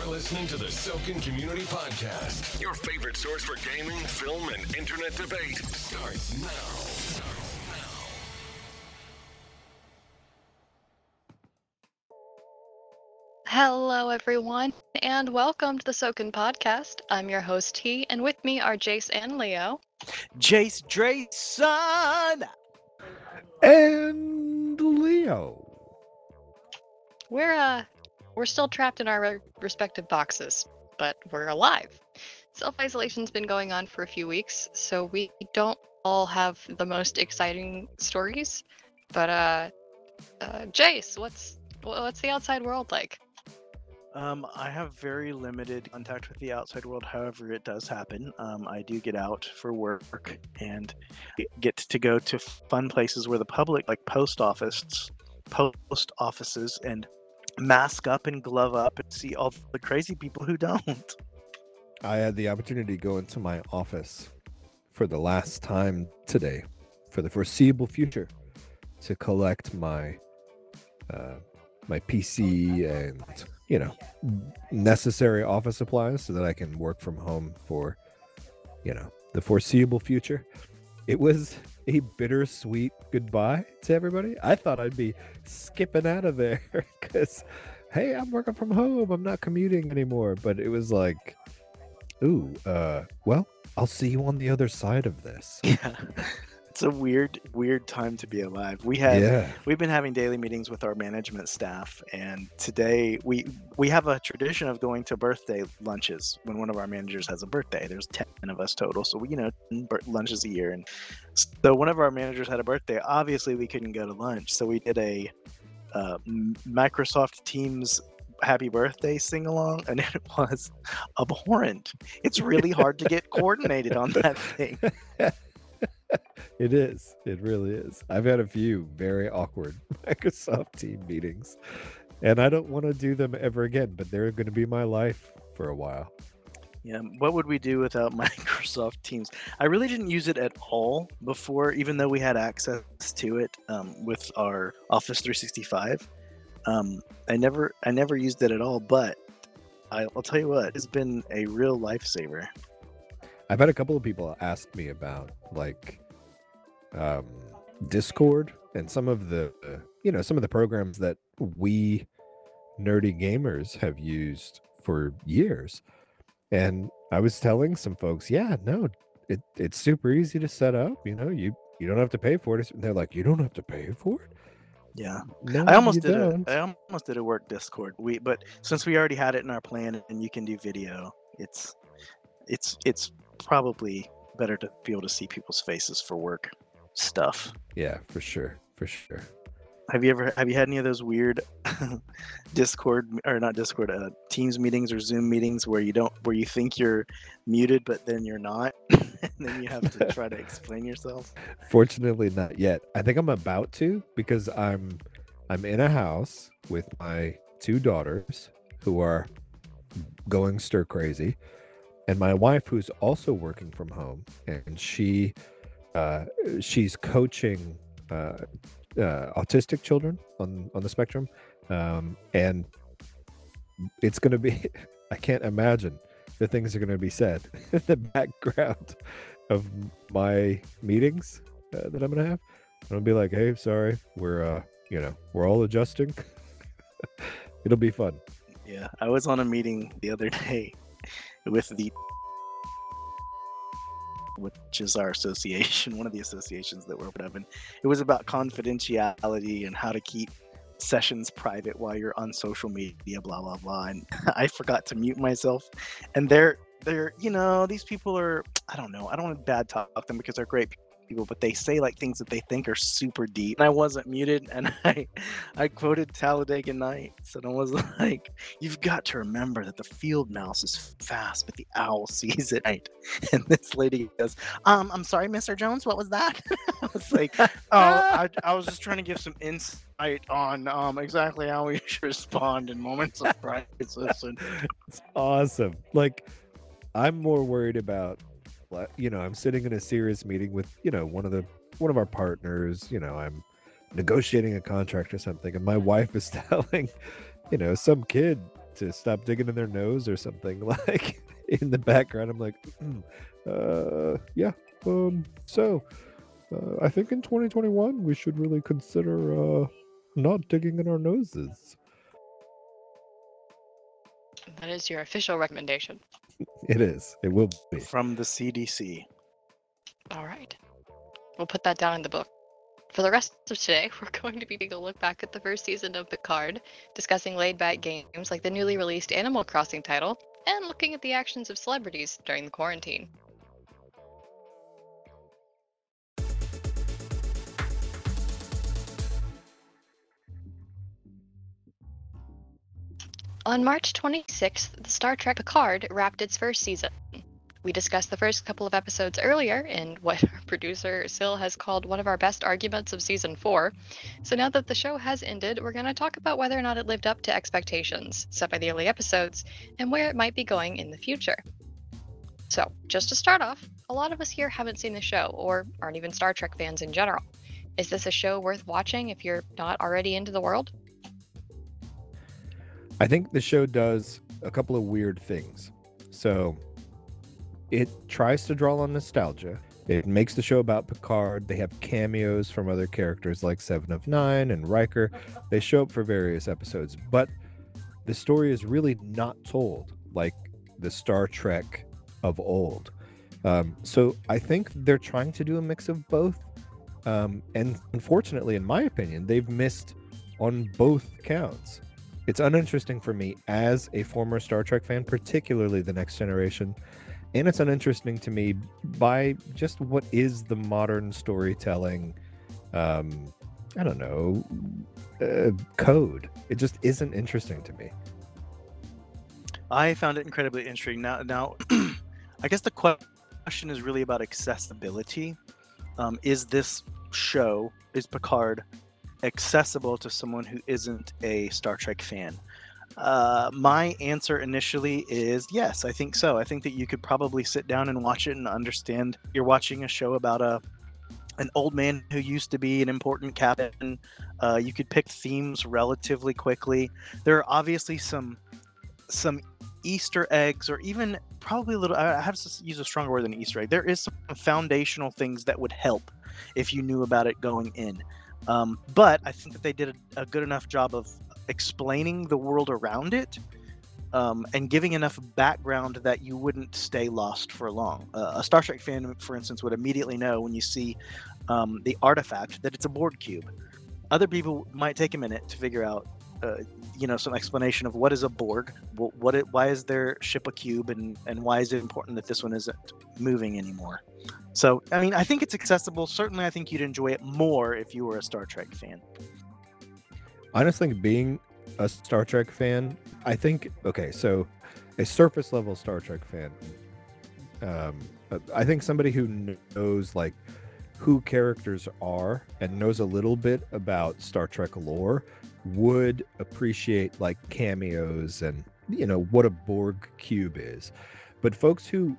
You're listening to the Soken Community Podcast. Your favorite source for gaming, film, and internet debate starts now. Starts now. Hello, everyone, and welcome to the Soken Podcast. I'm your host, T, and with me are Jace and Leo. Jace Drayson. and Leo. We're uh, we're still trapped in our re- respective boxes, but we're alive. Self isolation's been going on for a few weeks, so we don't all have the most exciting stories. But uh, uh Jace, what's what's the outside world like? Um, I have very limited contact with the outside world. However, it does happen. Um, I do get out for work and get to go to fun places where the public, like post office, post offices, and mask up and glove up and see all the crazy people who don't. I had the opportunity to go into my office for the last time today, for the foreseeable future, to collect my uh, my PC and you know necessary office supplies so that I can work from home for you know the foreseeable future. It was a bittersweet goodbye to everybody. I thought I'd be skipping out of there because hey, I'm working from home. I'm not commuting anymore. But it was like, ooh, uh, well, I'll see you on the other side of this. Yeah. It's a weird, weird time to be alive. We had yeah. we've been having daily meetings with our management staff and today we we have a tradition of going to birthday lunches when one of our managers has a birthday there's 10 of us total so we you know 10 bir- lunches a year and so one of our managers had a birthday obviously we couldn't go to lunch so we did a uh, microsoft teams happy birthday sing along and it was abhorrent it's really hard to get coordinated on that thing it is. It really is. I've had a few very awkward Microsoft team meetings, and I don't want to do them ever again, but they're going to be my life for a while. Yeah, what would we do without Microsoft Teams? I really didn't use it at all before, even though we had access to it um, with our Office 365. Um, I never, I never used it at all. But I, I'll tell you what, it's been a real lifesaver. I've had a couple of people ask me about like um, Discord and some of the, uh, you know, some of the programs that we nerdy gamers have used for years. And I was telling some folks, yeah, no, it, it's super easy to set up. You know, you you don't have to pay for it. And they're like, you don't have to pay for it. Yeah, No, I almost did don't. it. I almost did a work Discord. We, but since we already had it in our plan and you can do video, it's, it's, it's probably better to be able to see people's faces for work stuff. Yeah, for sure, for sure. Have you ever have you had any of those weird Discord or not Discord uh, Teams meetings or Zoom meetings where you don't where you think you're muted but then you're not and then you have to try to explain yourself? Fortunately, not yet. I think I'm about to because I'm I'm in a house with my two daughters who are going stir crazy, and my wife who's also working from home, and she uh, she's coaching uh, uh, autistic children on on the spectrum, um, and it's going to be. I can't imagine the things are going to be said in the background of my meetings uh, that I'm gonna have. I'm gonna be like, hey, sorry, we're you know, we're all adjusting. It'll be fun. Yeah, I was on a meeting the other day with the which is our association, one of the associations that we're part of, and it was about confidentiality and how to keep sessions private while you're on social media, blah blah blah. And I forgot to mute myself, and they're they're you know these people are I don't know. I don't want to bad talk them because they're great people, but they say like things that they think are super deep. And I wasn't muted, and I I quoted Talladega Nights, and I was like, "You've got to remember that the field mouse is fast, but the owl sees it right." And this lady goes, "Um, I'm sorry, Mr. Jones, what was that?" I was like, "Oh, I, I was just trying to give some insight on um exactly how we should respond in moments of crisis." And It's awesome. Like, I'm more worried about, you know, I'm sitting in a serious meeting with, you know, one of the one of our partners. You know, I'm negotiating a contract or something, and my wife is telling, you know, some kid to stop digging in their nose or something like in the background. I'm like, "Mm, uh, yeah. Um, so uh, I think in 2021 we should really consider uh, not digging in our noses. That is your official recommendation. It is. It will be. From the CDC. All right. We'll put that down in the book. For the rest of today, we're going to be taking a look back at the first season of Picard, discussing laid back games like the newly released Animal Crossing title, and looking at the actions of celebrities during the quarantine. On March 26th, the Star Trek Picard wrapped its first season. We discussed the first couple of episodes earlier in what producer Sil has called one of our best arguments of season four. So now that the show has ended, we're going to talk about whether or not it lived up to expectations set by the early episodes and where it might be going in the future. So, just to start off, a lot of us here haven't seen the show or aren't even Star Trek fans in general. Is this a show worth watching if you're not already into the world? I think the show does a couple of weird things. So it tries to draw on nostalgia. It makes the show about Picard. They have cameos from other characters like Seven of Nine and Riker. They show up for various episodes, but the story is really not told like the Star Trek of old. Um, so I think they're trying to do a mix of both. Um, and unfortunately, in my opinion, they've missed on both counts it's uninteresting for me as a former Star Trek fan, particularly the Next Generation, and it's uninteresting to me by just what is the modern storytelling. Um, I don't know uh, code. It just isn't interesting to me. I found it incredibly interesting. Now, now, I guess the question is really about accessibility. Um, is this show, is Picard accessible to someone who isn't a Star Trek fan? Uh, my answer initially is yes, I think so. I think that you could probably sit down and watch it and understand you're watching a show about a an old man who used to be an important captain. Uh, you could pick themes relatively quickly. There are obviously some some Easter eggs, or even probably a little. I have to use a stronger word than Easter egg. There is some foundational things that would help if you knew about it going in. Um, but I think that they did a, a, good enough job of explaining the world around it um, and giving enough background that you wouldn't stay lost for long. Uh, a Star Trek fan, for instance, would immediately know when you see um, the artifact that it's a Borg cube. Other people might take a minute to figure out, uh, you know, some explanation of what is a Borg, what, what it, why is their ship a cube, and and why is it important that this one isn't moving anymore. So, I mean, I think it's accessible. Certainly, I think you'd enjoy it more if you were a Star Trek fan. I just think being a Star Trek fan, I think, okay, so a surface level Star Trek fan, um, I think somebody who knows like who characters are and knows a little bit about Star Trek lore would appreciate like cameos and, you know, what a Borg cube is. But folks who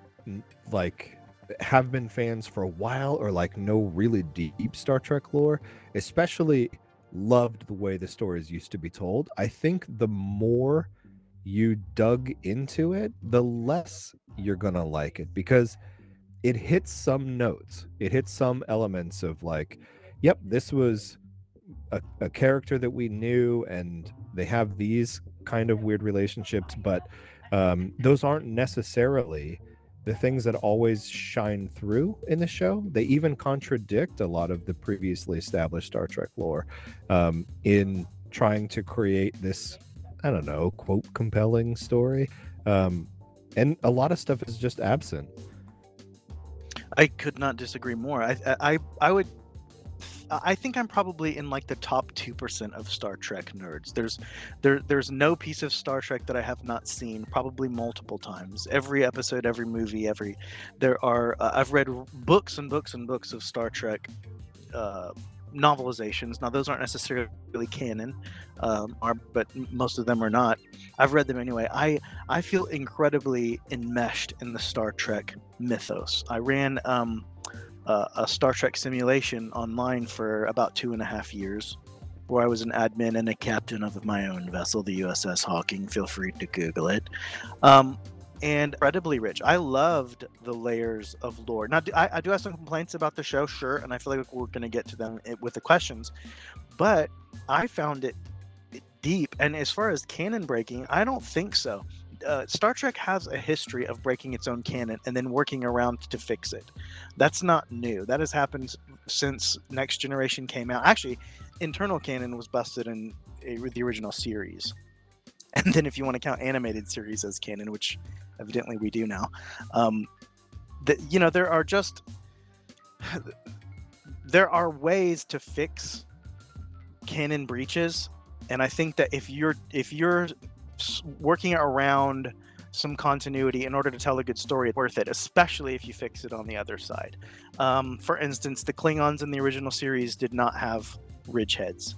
like have been fans for a while or like know really deep Star Trek lore, especially loved the way the stories used to be told. I think the more you dug into it, the less you're going to like it because it hits some notes. It hits some elements of like, yep, this was a, a character that we knew and they have these kind of weird relationships, but um, those aren't necessarily the things that always shine through in the show. They even contradict a lot of the previously established Star Trek lore um, in trying to create this, I don't know, quote, compelling story. Um, and a lot of stuff is just absent. I could not disagree more. I I I would I think I'm probably in like the top two percent of Star Trek nerds. There's there there's no piece of Star Trek that I have not seen, probably multiple times. Every episode, every movie, every there are. Uh, I've read books and books and books of Star Trek uh, novelizations. Now those aren't necessarily canon, um, are but most of them are not. I've read them anyway. I I feel incredibly enmeshed in the Star Trek mythos. I ran. Um, uh, a Star Trek simulation online for about two and a half years, where I was an admin and a captain of my own vessel, the USS Hawking. Feel free to Google it. Um, and incredibly rich. I loved the layers of lore. Now, I, I do have some complaints about the show, sure, and I feel like we're going to get to them with the questions, but I found it deep. And as far as canon breaking, I don't think so. Uh, Star Trek has a history of breaking its own canon and then working around to fix it. That's not new. That has happened since Next Generation came out. Actually, internal canon was busted in a, the original series. And then if you want to count animated series as canon, which evidently we do now, um, that you know there are just there are ways to fix canon breaches, and I think that if you're if you're working around some continuity in order to tell a good story, worth it, especially if you fix it on the other side. Um, for instance, the Klingons in the original series did not have ridge heads.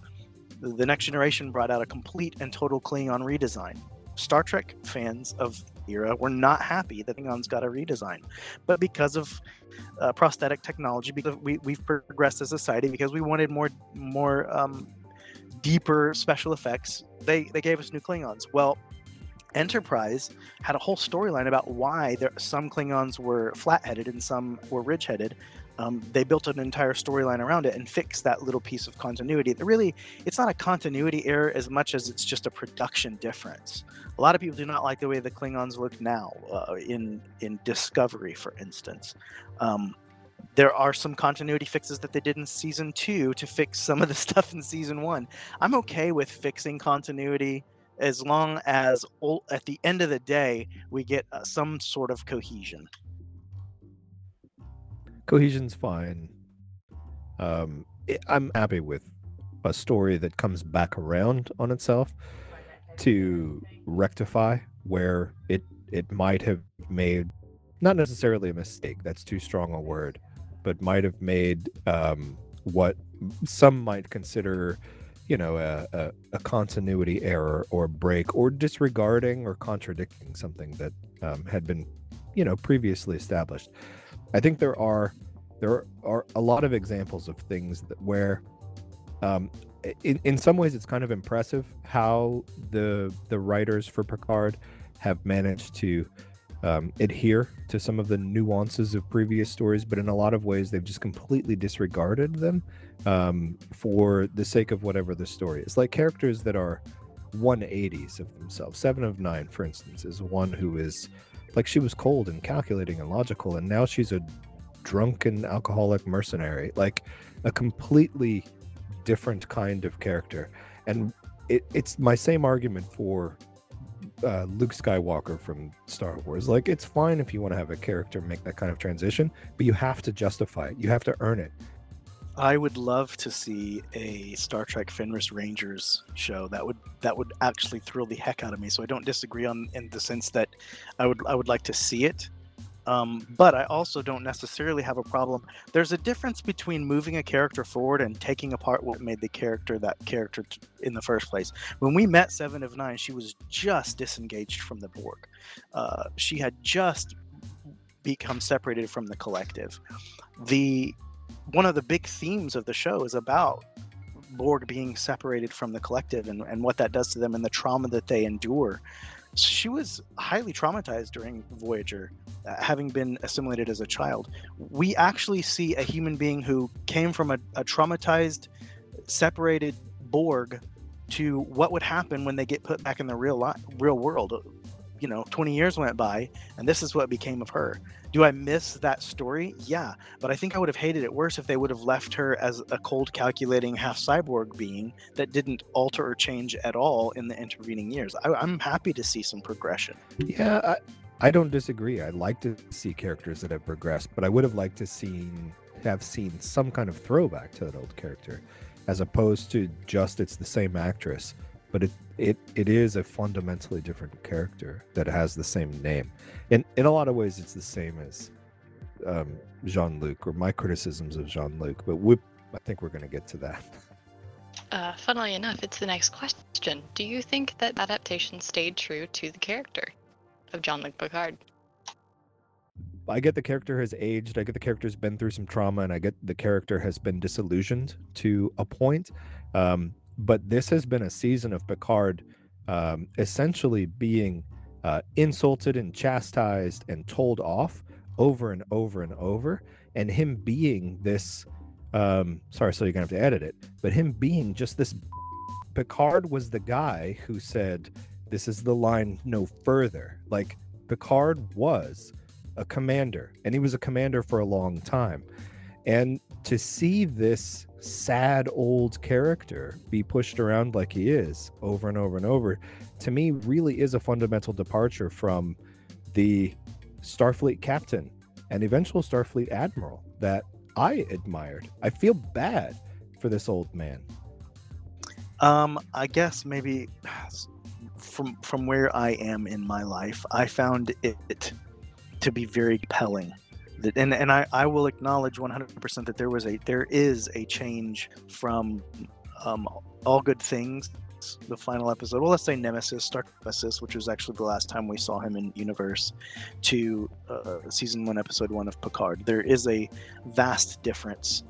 The Next Generation brought out a complete and total Klingon redesign. Star Trek fans of era were not happy that Klingons got a redesign, but because of uh, prosthetic technology, because we, we've progressed as a society, because we wanted more more um, deeper special effects, they they gave us new Klingons. Well, Enterprise had a whole storyline about why there, some Klingons were flat-headed and some were ridge-headed. Um, they built an entire storyline around it and fixed that little piece of continuity. That really, it's not a continuity error as much as it's just a production difference. A lot of people do not like the way the Klingons look now uh, in in Discovery, for instance. Um, there are some continuity fixes that they did in season two to fix some of the stuff in season one. I'm okay with fixing continuity as long as at the end of the day we get uh, some sort of cohesion. Cohesion's fine. Um, I'm happy with a story that comes back around on itself to rectify where it it might have made not necessarily a mistake that's too strong a word but might have made um, what some might consider you know a, a, a, continuity error or break or disregarding or contradicting something that um, had been you know previously established. I think there are there are a lot of examples of things that where um, in, in some ways it's kind of impressive how the the writers for picard have managed to um, adhere to some of the nuances of previous stories, but in a lot of ways, they've just completely disregarded them um, for the sake of whatever the story is. Like characters that are 180s of themselves. Seven of Nine, for instance, is one who is like she was cold and calculating and logical, and now she's a drunken alcoholic mercenary, like a completely different kind of character. And it, it's my same argument for uh, Luke Skywalker from Star Wars. Like, it's fine if you want to have a character make that kind of transition, but you have to justify it. You have to earn it. I would love to see a Star Trek Fenris Rangers show. That would that would actually thrill the heck out of me. So I don't disagree on in the sense that I would I would like to see it. Um, but I also don't necessarily have a problem. There's a difference between moving a character forward and taking apart what made the character that character t- in the first place. When we met Seven of Nine, she was just disengaged from the Borg. Uh, she had just become separated from the collective. The one of the big themes of the show is about Borg being separated from the collective and, and what that does to them and the trauma that they endure she was highly traumatized during Voyager, uh, having been assimilated as a child. We actually see a human being who came from a, a traumatized, separated Borg to what would happen when they get put back in the real li- real world you know 20 years went by and this is what became of her. Do i miss that story? Yeah but i think i would have hated it worse if they would have left her as a cold calculating half cyborg being that didn't alter or change at all in the intervening years. I, am happy to see some progression. Yeah I, I don't disagree. I'd like to see characters that have progressed but i would have liked to seen have seen some kind of throwback to that old character as opposed to just it's the same actress but it it it is a fundamentally different character that has the same name. In in a lot of ways, it's the same as um, Jean Luc or my criticisms of Jean Luc. But we, I think we're going to get to that. Uh, funnily enough, it's the next question. Do you think that adaptation stayed true to the character of Jean-Luc Picard? I get the character has aged. I get the character's been through some trauma, and I get the character has been disillusioned to a point. Um, but this has been a season of Picard um, essentially being uh, insulted and chastised and told off over and over and over, and him being this. Um, sorry, so you're gonna have to edit it, but him being just this. Picard was the guy who said, "This is the line, no further." Like Picard was a commander, and he was a commander for a long time, and to see this sad old character be pushed around like he is over and over and over to me really is a fundamental departure from the Starfleet captain and eventual Starfleet admiral that I admired. I feel bad for this old man. Um, I guess maybe from from where I am in my life, I found it to be very compelling and and I, I will acknowledge 100% that there was a there is a change from um, all good things the final episode well let's say nemesis Star nemesis which was actually the last time we saw him in universe to uh, season one episode one of picard. There is a vast difference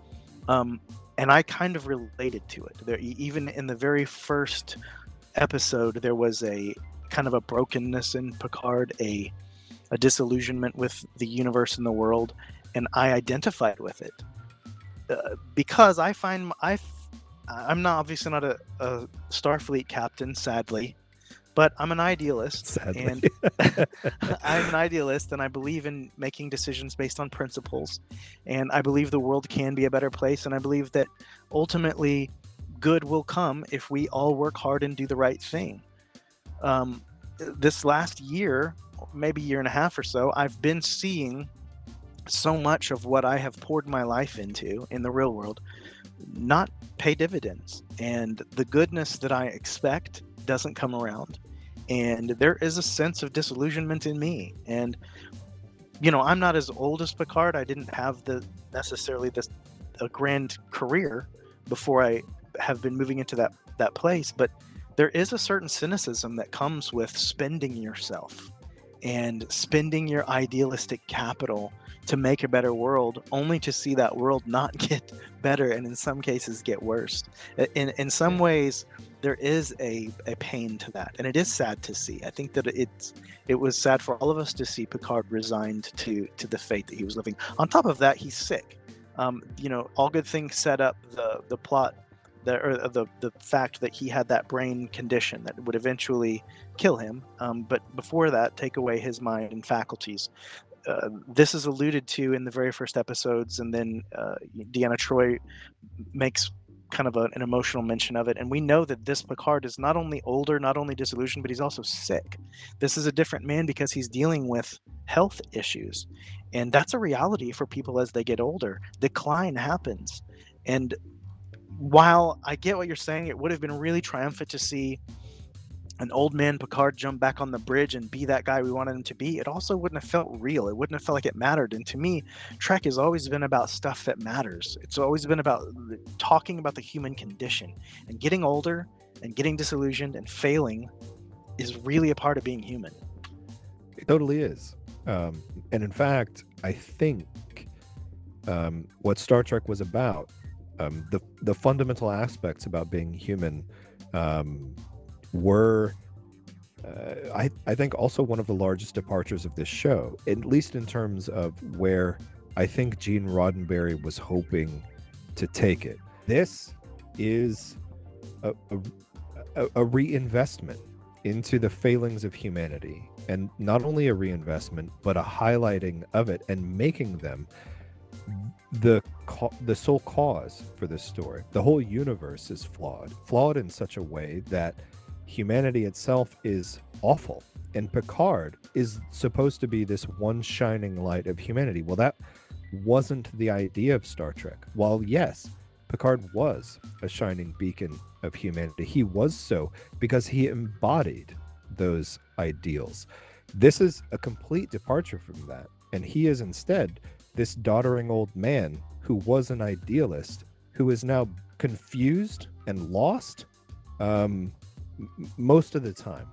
um, and i kind of related to it. There even in the very first episode there was a kind of a brokenness in picard a a disillusionment with the universe and the world, and I identified with it uh, because I find I I'm not obviously not a, a Starfleet captain, sadly, but I'm an idealist, sadly. and I'm an idealist, and I believe in making decisions based on principles, and I believe the world can be a better place, and I believe that ultimately good will come if we all work hard and do the right thing. Um, this last year, maybe a year and a half or so, I've been seeing so much of what I have poured my life into in the real world not pay dividends. And the goodness that I expect doesn't come around. And there is a sense of disillusionment in me. And, you know, I'm not as old as Picard. I didn't have the necessarily this a grand career before I have been moving into that that place. But there is a certain cynicism that comes with spending yourself and spending your idealistic capital to make a better world only to see that world not get better and in some cases get worse. In, in some ways there is a, a pain to that and it is sad to see. I think that it's it was sad for all of us to see picard resigned to to the fate that he was living. On top of that he's sick. Um, you know all good things set up the the plot the or the the fact that he had that brain condition that would eventually kill him, um, but before that, take away his mind and faculties. Uh, this is alluded to in the very first episodes, and then uh, Deanna Troi makes kind of a, an emotional mention of it. And we know that this Picard is not only older, not only disillusioned, but he's also sick. This is a different man because he's dealing with health issues. And that's a reality for people as they get older. Decline happens. And while I get what you're saying, it would have been really triumphant to see an old man Picard jump back on the bridge and be that guy we wanted him to be. It also wouldn't have felt real. It wouldn't have felt like it mattered. And to me, Trek has always been about stuff that matters. It's always been about talking about the human condition and getting older and getting disillusioned and failing is really a part of being human. It totally is. Um, and in fact, I think um, what Star Trek was about um, the the fundamental aspects about being human um, were uh, I, I think also one of the largest departures of this show, at least in terms of where I think Gene Roddenberry was hoping to take it. This is a, a, a reinvestment into the failings of humanity, and not only a reinvestment, but a highlighting of it and making them the the sole cause for this story. The whole universe is flawed, flawed in such a way that humanity itself is awful. And Picard is supposed to be this one shining light of humanity. Well, that wasn't the idea of Star Trek. While yes, Picard was a shining beacon of humanity, he was so because he embodied those ideals. This is a complete departure from that. And he is instead this doddering old man who was an idealist who is now confused and lost um, most of the time.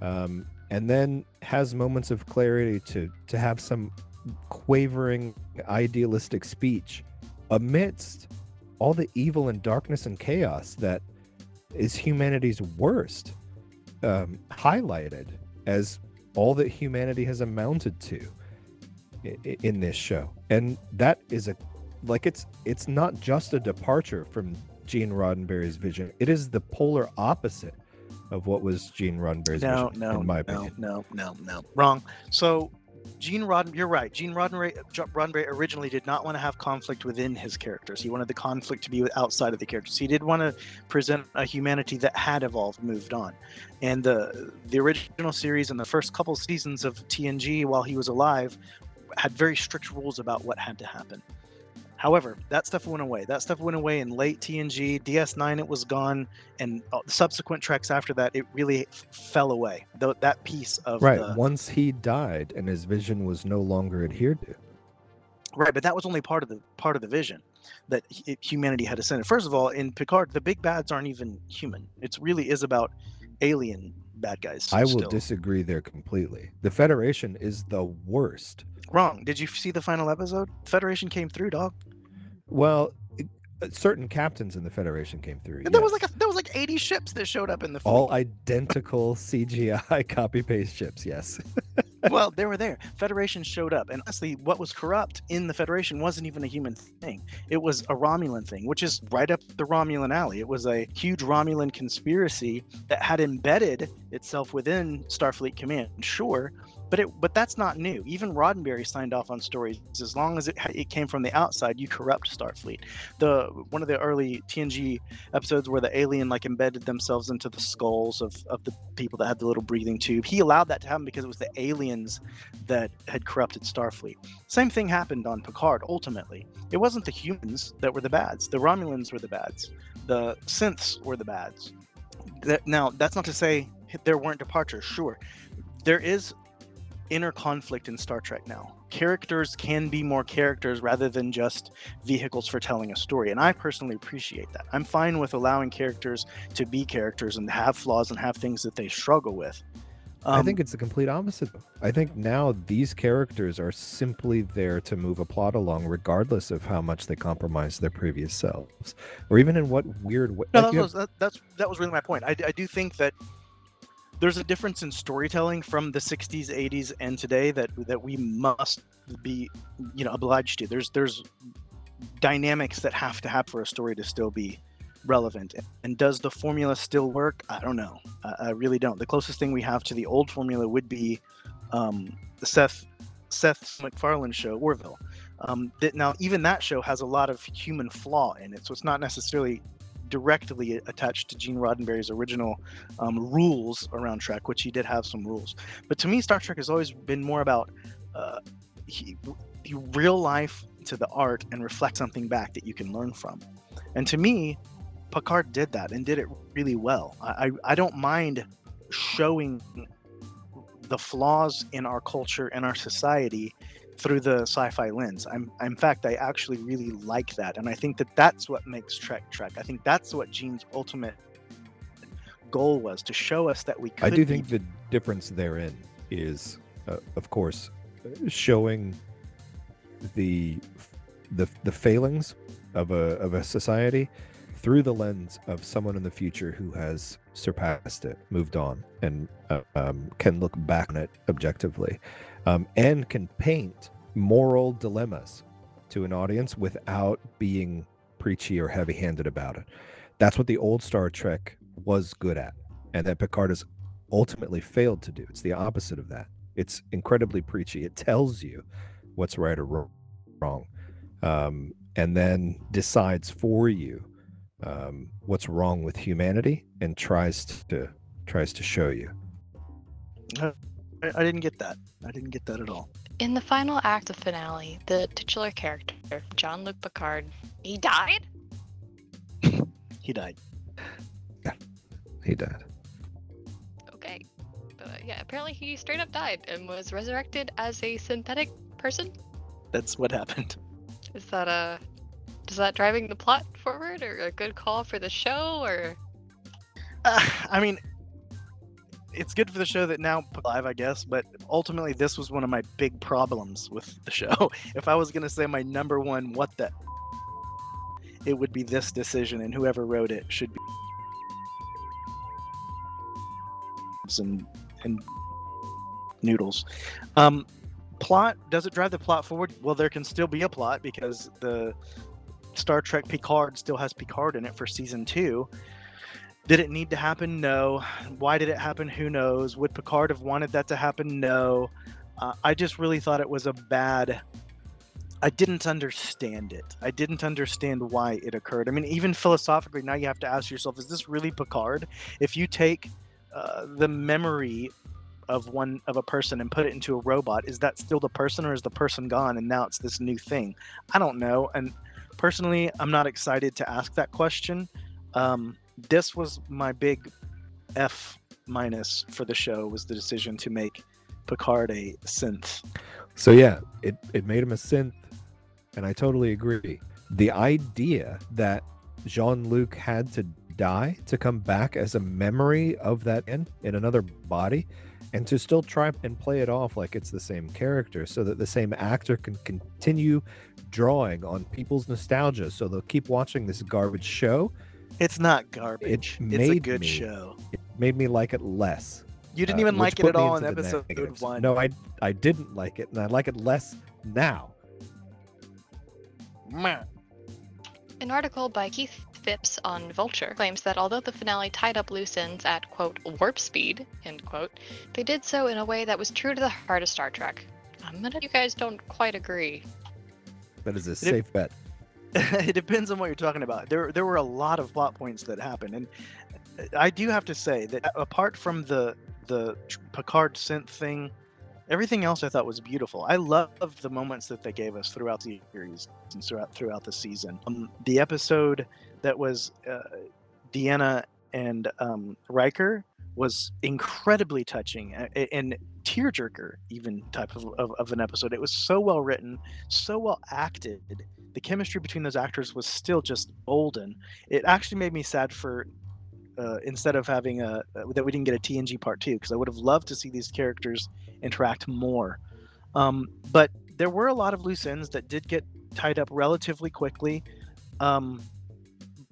Um, and then has moments of clarity to to have some quavering idealistic speech amidst all the evil and darkness and chaos that is humanity's worst um, highlighted as all that humanity has amounted to in this show. And that is a like it's it's not just a departure from gene roddenberry's vision it is the polar opposite of what was gene roddenberry's No, vision no, in my no, opinion no, no, no. Wrong. So, Gene Rodden, you're right. Gene Roddenberry, Roddenberry originally did not want to have conflict within his characters. He wanted the conflict to be outside of the characters. He did want to present a humanity that had evolved, moved on. And the the original series and the first couple seasons of TNG, while he was alive, had very strict rules about what had to happen. However, that stuff went away. That stuff went away in late TNG, DS9. It was gone, and uh, subsequent treks after that, it really f- fell away. That piece of right the, once he died and his vision was no longer adhered to right, but that was only part of the part of the vision that hu- humanity had ascended. First of all, in Picard, the big bads aren't even human. It really is about alien bad guys. i will still. disagree there completely the federation is the worst Wrong. Did you see the final episode? Federation came through, dog. Well, uh, certain captains in the Federation came through. There was like a, there was like 80 ships that showed up in the fleet. all identical CGI copy paste ships. Yes. well, they were there. Federation showed up, and honestly, what was corrupt in the Federation wasn't even a human thing. It was a Romulan thing, which is right up the Romulan alley. It was a huge Romulan conspiracy that had embedded itself within Starfleet Command. Sure, but it but that's not new. Even Roddenberry signed off on stories as long as it it came from the outside. You corrupt Starfleet. The one of the early TNG episodes where the alien like embedded themselves into the skulls of of the people that had the little breathing tube. He allowed that to happen because it was the aliens that had corrupted Starfleet. Same thing happened on Picard ultimately. It wasn't the humans that were the bads. The Romulans were the bads. The synths were the bads. That, now, that's not to say there weren't departures. Sure. There is inner conflict in Star Trek now. Characters can be more characters rather than just vehicles for telling a story. And I personally appreciate that. I'm fine with allowing characters to be characters and have flaws and have things that they struggle with. I Um, think it's the complete opposite. I think now these characters are simply there to move a plot along, regardless of how much they compromise their previous selves, or even in what weird way. No, like that was that, that's that was really my point. I do think that there's a difference in storytelling from the 60s, 80s, and today that that we must be, you know, obliged to. There's there's dynamics that have to happen for a story to still be relevant. And does the formula still work? I don't know. I, I really don't. The closest thing we have to the old formula would be um, Seth Seth MacFarlane show, Orville. Um, that now even that show has a lot of human flaw in it, so it's not necessarily directly attached to Gene Roddenberry's original um, rules around Trek, which he did have some rules. But to me, Star Trek has always been more about uh, he, real life to the art and reflect something back that you can learn from. And to me, Picard did that and did it really well. I, I, I don't mind showing the flaws in our culture and our society through the sci-fi lens. I'm, in fact, I actually really like that, and I think that that's what makes Trek Trek. I think that's what Gene's ultimate goal was to show us that we could. I do be think the difference therein is, uh, of course, showing the the the failings of a of a society through the lens of someone in the future who has surpassed it, moved on, and uh, um, can look back on it objectively, um, and can paint moral dilemmas to an audience without being preachy or heavy-handed about it. That's what the old Star Trek was good at, and that Picard has ultimately failed to do. It's the opposite of that. It's incredibly preachy. It tells you what's right or wrong, um, and then decides for you um, what's wrong with humanity and tries to tries to show you. I, I didn't get that. I didn't get that at all. In the final act of finale, the titular character, Jean-Luc Picard, he died? He died. Yeah. He died. Okay. But yeah, apparently he straight up died and was resurrected as a synthetic person. That's what happened. Is that a. Is that driving the plot forward or a good call for the show or. Uh, I mean, it's good for the show that now live, I guess. But ultimately, this was one of my big problems with the show. if I was gonna say my number one, what the, it would be this decision, and whoever wrote it should be and and noodles. Um, plot does it drive the plot forward? Well, there can still be a plot because the Star Trek Picard still has Picard in it for season two. Did it need to happen? No. Why did it happen? Who knows? Would Picard have wanted that to happen? No. Uh, I just really thought it was a bad. I didn't understand it. I didn't understand why it occurred. I mean, even philosophically, now you have to ask yourself: Is this really Picard? If you take uh, the memory of one of a person and put it into a robot, is that still the person, or is the person gone and now it's this new thing? I don't know. And personally, I'm not excited to ask that question. Um, this was my big F minus for the show was the decision to make Picard a synth. So yeah, it it made him a synth, and I totally agree. The idea that Jean Luc had to die to come back as a memory of that in in another body, and to still try and play it off like it's the same character, so that the same actor can continue drawing on people's nostalgia, so they'll keep watching this garbage show it's not garbage. It it's a good me, show. It made me like it less. You didn't uh, even like it at all in episode one. No, I I didn't like it, and I like it less now. An article by Keith Phipps on Vulture claims that although the finale tied up loose ends at quote warp speed end quote, they did so in a way that was true to the heart of Star Trek. I'm gonna you guys don't quite agree. That is a safe bet. it depends on what you're talking about. There there were a lot of plot points that happened, and I do have to say that apart from the the Picard synth thing, everything else I thought was beautiful. I loved the moments that they gave us throughout the series and throughout throughout the season. Um, the episode that was uh, Deanna and um, Riker was incredibly touching and, and tearjerker even type of, of, of an episode. It was so well written, so well acted the chemistry between those actors was still just golden. It actually made me sad for uh, instead of having a uh, that we didn't get a TNG part two because I would have loved to see these characters interact more. Um, but there were a lot of loose ends that did get tied up relatively quickly. Um,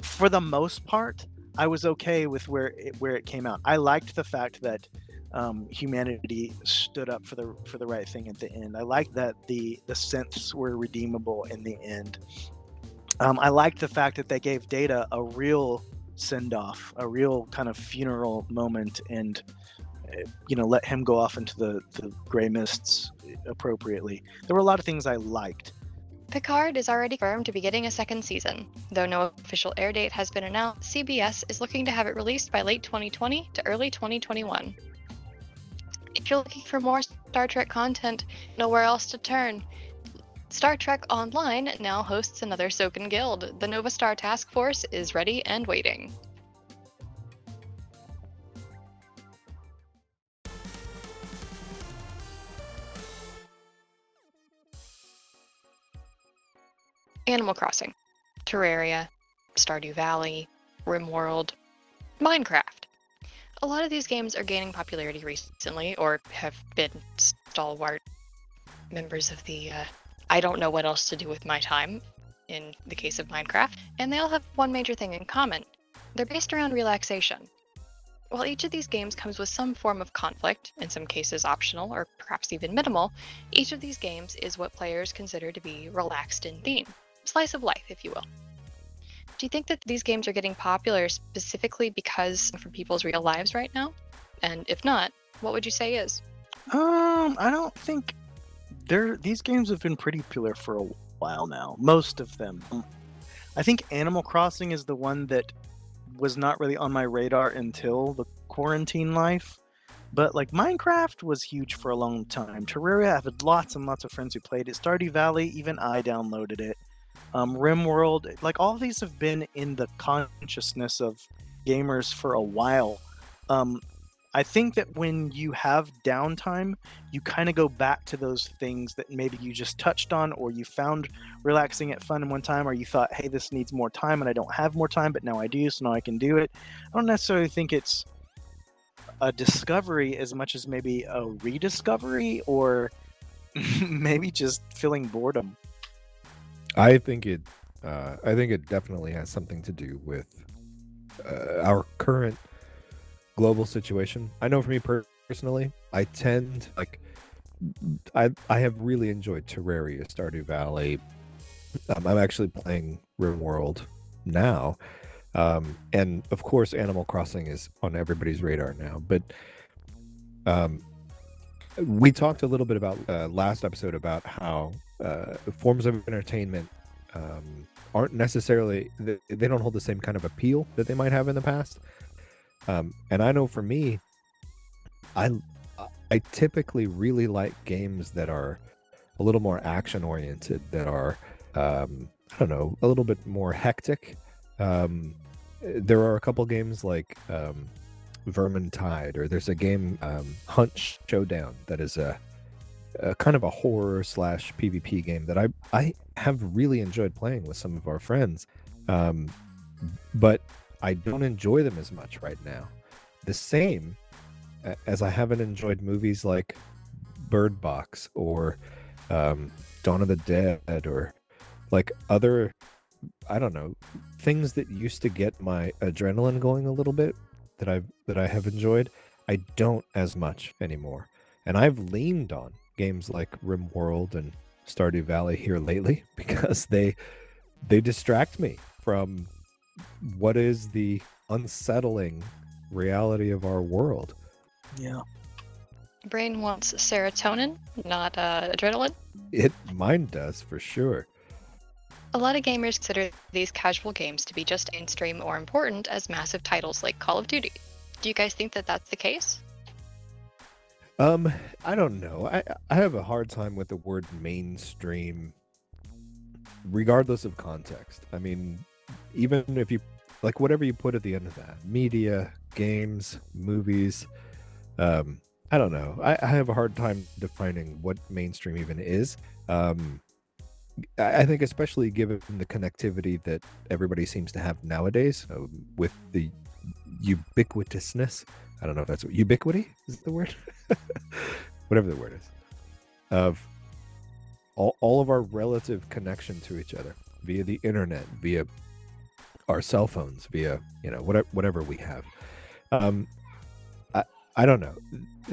for the most part, I was okay with where it, where it came out. I liked the fact that um, humanity stood up for the for the right thing at the end. I like that the the synths were redeemable in the end. Um, I liked the fact that they gave Data a real send off, a real kind of funeral moment, and you know let him go off into the the gray mists appropriately. There were a lot of things I liked. Picard is already firm to be getting a second season. Though no official air date has been announced, CBS is looking to have it released by late 2020 to early 2021. If you're looking for more Star Trek content, nowhere else to turn. Star Trek Online now hosts another Soken Guild. The Nova Star Task Force is ready and waiting. Animal Crossing, Terraria, Stardew Valley, RimWorld, Minecraft a lot of these games are gaining popularity recently or have been stalwart members of the uh, I don't know what else to do with my time in the case of Minecraft, and they all have one major thing in common. They're based around relaxation. While each of these games comes with some form of conflict, in some cases optional or perhaps even minimal, each of these games is what players consider to be relaxed in theme. Slice of life, if you will. Do you think that these games are getting popular specifically because for people's real lives right now? And if not, what would you say is? Um, I don't think there. These games have been pretty popular for a while now. Most of them. I think Animal Crossing is the one that was not really on my radar until the quarantine life. But like Minecraft was huge for a long time. Terraria, I've had lots and lots of friends who played it. Stardew Valley, even I downloaded it um, RimWorld, like all these have been in the consciousness of gamers for a while. Um, I think that when you have downtime, you kind of go back to those things that maybe you just touched on, or you found relaxing at fun one time, or you thought, hey, this needs more time and I don't have more time, but now I do, so now I can do it. I don't necessarily think it's a discovery as much as maybe a rediscovery or maybe just feeling boredom. I think it. Uh, I think it definitely has something to do with uh, our current global situation. I know for me personally, I tend like I I have really enjoyed Terraria, Stardew Valley. Um, I'm actually playing RimWorld now, um, and of course, Animal Crossing is on everybody's radar now. But um, we talked a little bit about uh, last episode about how uh, forms of entertainment um, aren't necessarily they don't hold the same kind of appeal that they might have in the past. Um, and I know for me, I I typically really like games that are a little more action oriented, that are um, I don't know, a little bit more hectic. Um, there are a couple games like um, Vermintide, or there's a game um, Hunt Showdown that is a, a kind of a horror slash PvP game that I I have really enjoyed playing with some of our friends, um, but I don't enjoy them as much right now. The same as I haven't enjoyed movies like Bird Box or um, Dawn of the Dead or like other I don't know things that used to get my adrenaline going a little bit that I've that I have enjoyed. I don't as much anymore, and I've leaned on games like RimWorld and Stardew Valley here lately because they they distract me from what is the unsettling reality of our world. Yeah. Brain wants serotonin, not uh, adrenaline. It mine does for sure. A lot of gamers consider these casual games to be just mainstream or important as massive titles like Call of Duty. Do you guys think that that's the case? Um, I don't know. I I have a hard time with the word mainstream regardless of context. I mean, even if you like whatever you put at the end of that, media, games, movies, um, I don't know. I, I have a hard time defining what mainstream even is. Um, I think, especially given the connectivity that everybody seems to have nowadays, uh, with the ubiquitousness. I don't know if that's what, ubiquity is the word, whatever the word is, of all, all of our relative connection to each other via the internet, via our cell phones, via you know whatever whatever we have. Um, I don't know.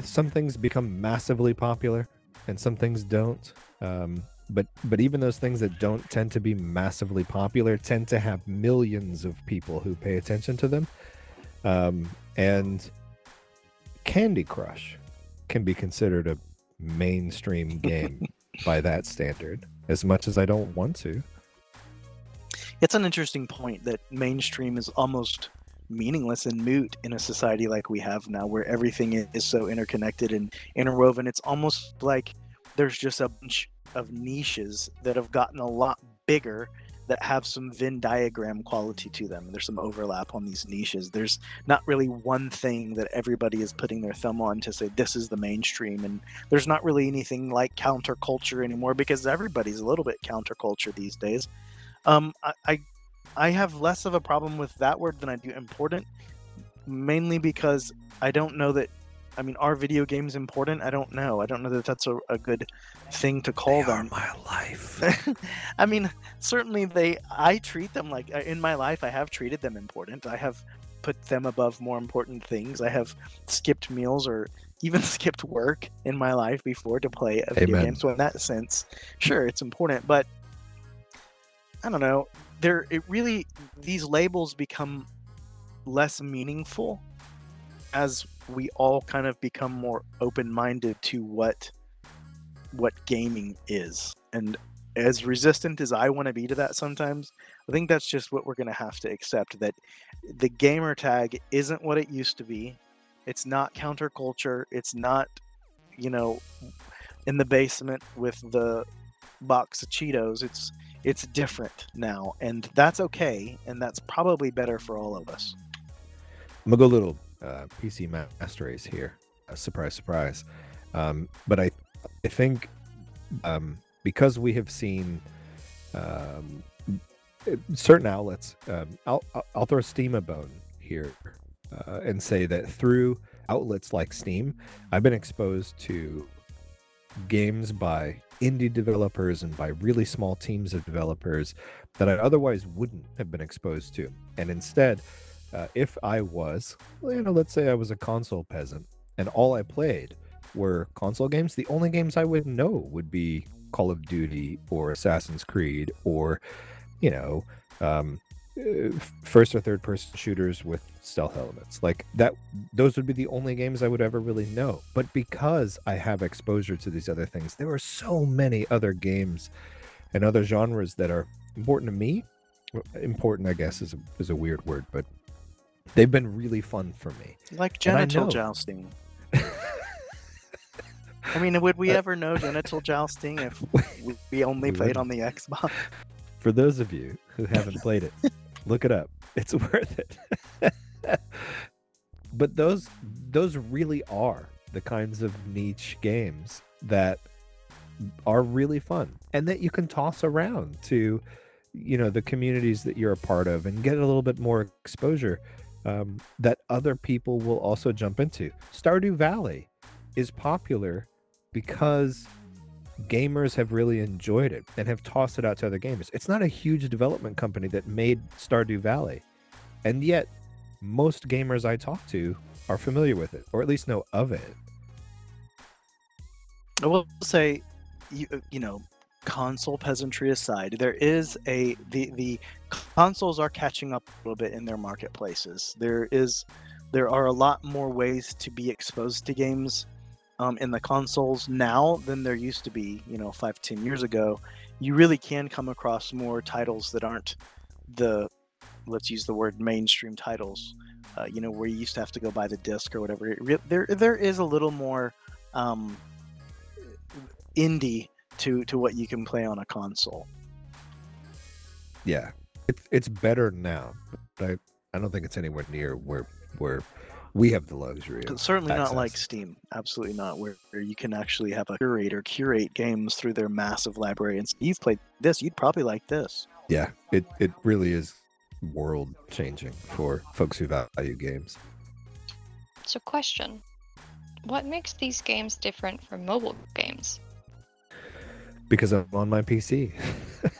Some things become massively popular, and some things don't. Um, but but even those things that don't tend to be massively popular tend to have millions of people who pay attention to them. Um, and Candy Crush can be considered a mainstream game by that standard, as much as I don't want to. It's an interesting point that mainstream is almost meaningless and moot in a society like we have now where everything is so interconnected and interwoven it's almost like there's just a bunch of niches that have gotten a lot bigger that have some Venn diagram quality to them. There's some overlap on these niches. There's not really one thing that everybody is putting their thumb on to say this is the mainstream. And there's not really anything like counterculture anymore because everybody's a little bit counterculture these days. Um, I, I I have less of a problem with that word than I do important, mainly because I don't know that. I mean, are video games important? I don't know. I don't know that that's a, a good thing to call they them. my life. I mean, certainly they. I treat them like uh, in my life. I have treated them important. I have put them above more important things. I have skipped meals or even skipped work in my life before to play a video Amen. game. So in that sense, sure, it's important. But I don't know there it really these labels become less meaningful as we all kind of become more open-minded to what what gaming is. And as resistant as i want to be to that sometimes i think that's just what we're going to have to accept that the gamer tag isn't what it used to be. It's not counterculture. It's not you know in the basement with the box of cheetos. It's it's different now, and that's okay, and that's probably better for all of us. I'm gonna go a little uh, PC master race here. Uh, surprise, surprise. Um, but I, I think um, because we have seen um, certain outlets, um, I'll, I'll throw Steam a bone here uh, and say that through outlets like Steam, I've been exposed to games by indie developers and by really small teams of developers that I otherwise wouldn't have been exposed to. And instead, uh, if I was, well, you know, let's say I was a console peasant and all I played were console games, the only games I would know would be Call of Duty or Assassin's Creed or, you know, um, uh, first or third person shooters with stealth elements. Like that those would be the only games i would ever really know. But because i have exposure to these other things there are so many other games and other genres that are important to me. Important i guess is a, is a weird word but they've been really fun for me. Like I genital jousting. I mean, would we uh, ever know genital jousting if we- only We played on the Xbox? for those of you who haven't played it look it up. It's worth it. But those those really are the kinds of niche games that are really fun and that you can toss around to you know the communities that you're a part of and get a little bit more exposure um, that other people will also jump into stardew valley is popular because gamers have really enjoyed it and have tossed it out to other gamers. It's not a huge development company that made Stardew Valley. And yet, most gamers I talk to are familiar with it, or at least know of it. I will say, you uh, you know, console peasantry aside, there is a the the consoles are catching up a little bit in their marketplaces. There is there are a lot more ways to be exposed to games um, in the consoles now than there used to be. You know, five ten years ago, you really can come across more titles that aren't the let's use the word mainstream titles. Uh, you know, where you used to have to go buy the disc or whatever. There there is a little more. Um, indie to to what you can play on a console. Yeah, it's it's better now, but I, I don't think it's anywhere near where where we have the luxury. Of It's certainly not like. Steam. Absolutely not. Where, where you can actually have a curator curate games through their massive library. And you've played this, you'd probably like this. Yeah, it it really is world changing for folks who value games. So, question What makes these games different from mobile games? Because I'm on my PC.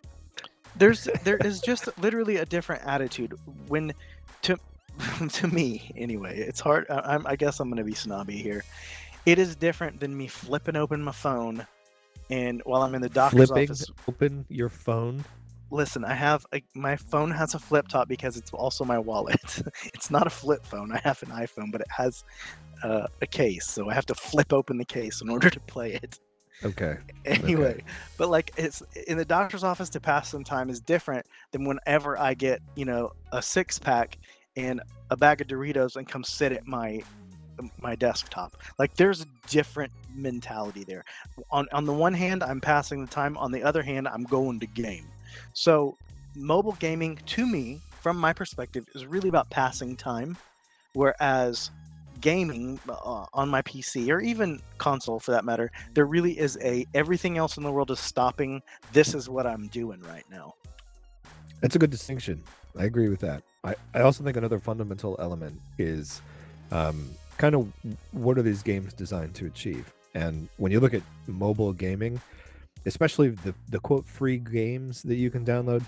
There's there is just literally a different attitude when to to me anyway. It's hard. I, I'm, guess I'm gonna be snobby here. It is different than me flipping open my phone, and while I'm in the doctor's Flipping office, open your phone. listen i have a, my phone has a flip top because it's also my wallet it's not a flip phone i have an iphone but it has uh, a case so i have to flip open the case in order to play it Okay. anyway but like it's in the doctor's office to pass some time is different than whenever i get you know a six pack and a bag of doritos and come sit at my my desktop. Like there's a different mentality there. On on the one hand i'm passing the time. On the other hand i'm going to game. So mobile gaming to me from my perspective is really about passing time whereas gaming uh, on my pc or even console for that matter there really is a everything else in the world is stopping this is what i'm doing right now That's a good distinction. I agree with that. I, I also think another fundamental element is um, kind of what are these games designed to achieve? And when you look at mobile gaming, especially the, the quote free games that you can download,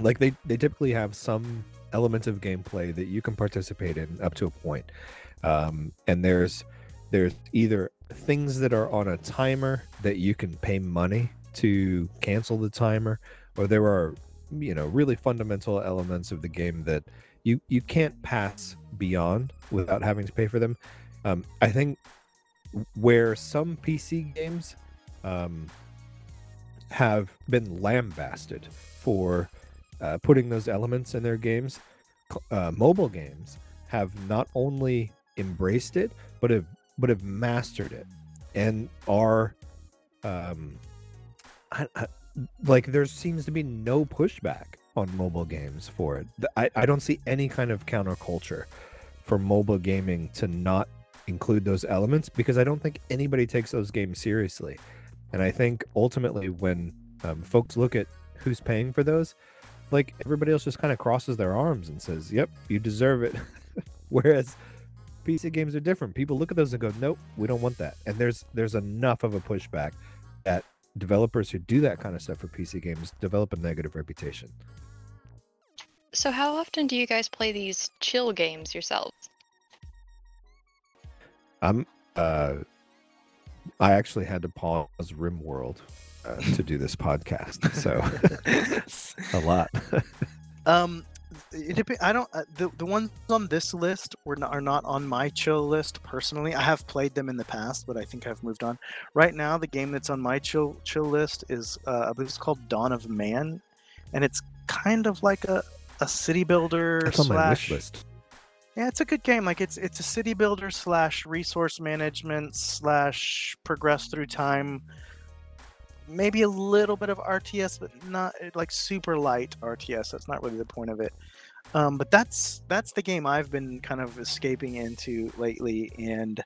like they, they typically have some element of gameplay that you can participate in up to a point. Um, and there's there's either things that are on a timer that you can pay money to cancel the timer, or there are you know really fundamental elements of the game that you you can't pass beyond without having to pay for them. Um, i think where some pc games um, have been lambasted for uh, putting those elements in their games uh, mobile games have not only embraced it but have but have mastered it and are um, I, I, like there seems to be no pushback on mobile games for it. I, I don't see any kind of counterculture for mobile gaming to not include those elements because I don't think anybody takes those games seriously. And I think ultimately when um, folks look at who's paying for those, like everybody else just kind of crosses their arms and says, "Yep, you deserve it." Whereas PC games are different. People look at those and go, "Nope, we don't want that." And there's there's enough of a pushback that developers who do that kind of stuff for PC games develop a negative reputation. So, how often do you guys play these chill games yourselves? I'm uh I actually had to pause RimWorld uh, to do this podcast. So a lot. Um, it dep- I don't. Uh, the the ones on this list were not, are not on my chill list personally. I have played them in the past, but I think I've moved on. Right now, the game that's on my chill chill list is uh, I believe it's called Dawn of Man, and it's kind of like a a city builder my slash. list. Yeah, it's a good game. Like it's it's a city builder slash resource management slash progress through time. Maybe a little bit of RTS, but not like super light RTS. That's not really the point of it. Um, but that's that's the game I've been kind of escaping into lately, and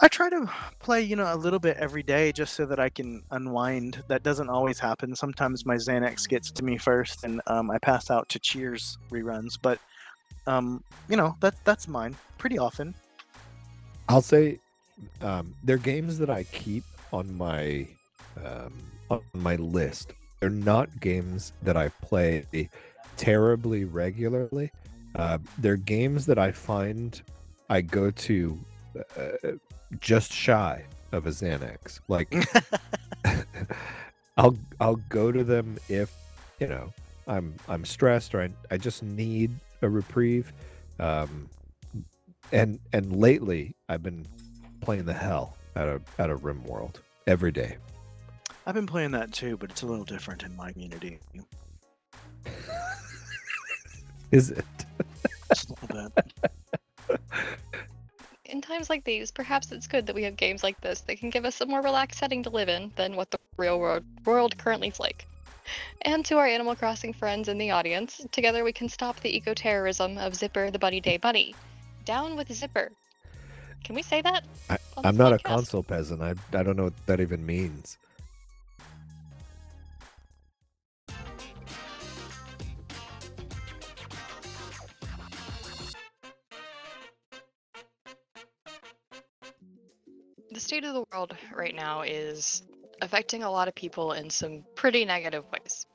I try to play you know a little bit every day just so that I can unwind. That doesn't always happen. Sometimes my Xanax gets to me first, and um, I pass out to Cheers reruns. But um, you know that that's mine pretty often. I'll say um, they're games that I keep on my um, on my list. They're not games that I play terribly regularly. Uh, they're games that I find I go to uh, just shy of a Xanax. Like I'll I'll go to them if you know I'm I'm stressed or I, I just need a reprieve. Um, and and lately I've been playing the hell out of out of RimWorld every day. I've been playing that too, but it's a little different in my community. Is it? Just a little bit. In times like these, perhaps it's good that we have games like this that can give us a more relaxed setting to live in than what the real world, world currently is like. And to our Animal Crossing friends in the audience, together we can stop the eco terrorism of Zipper the Bunny Day Bunny. Down with Zipper. Can we say that? I, I'm this not a console peasant. I I don't know what that even means. State of the world right now is affecting a lot of people in some pretty negative ways.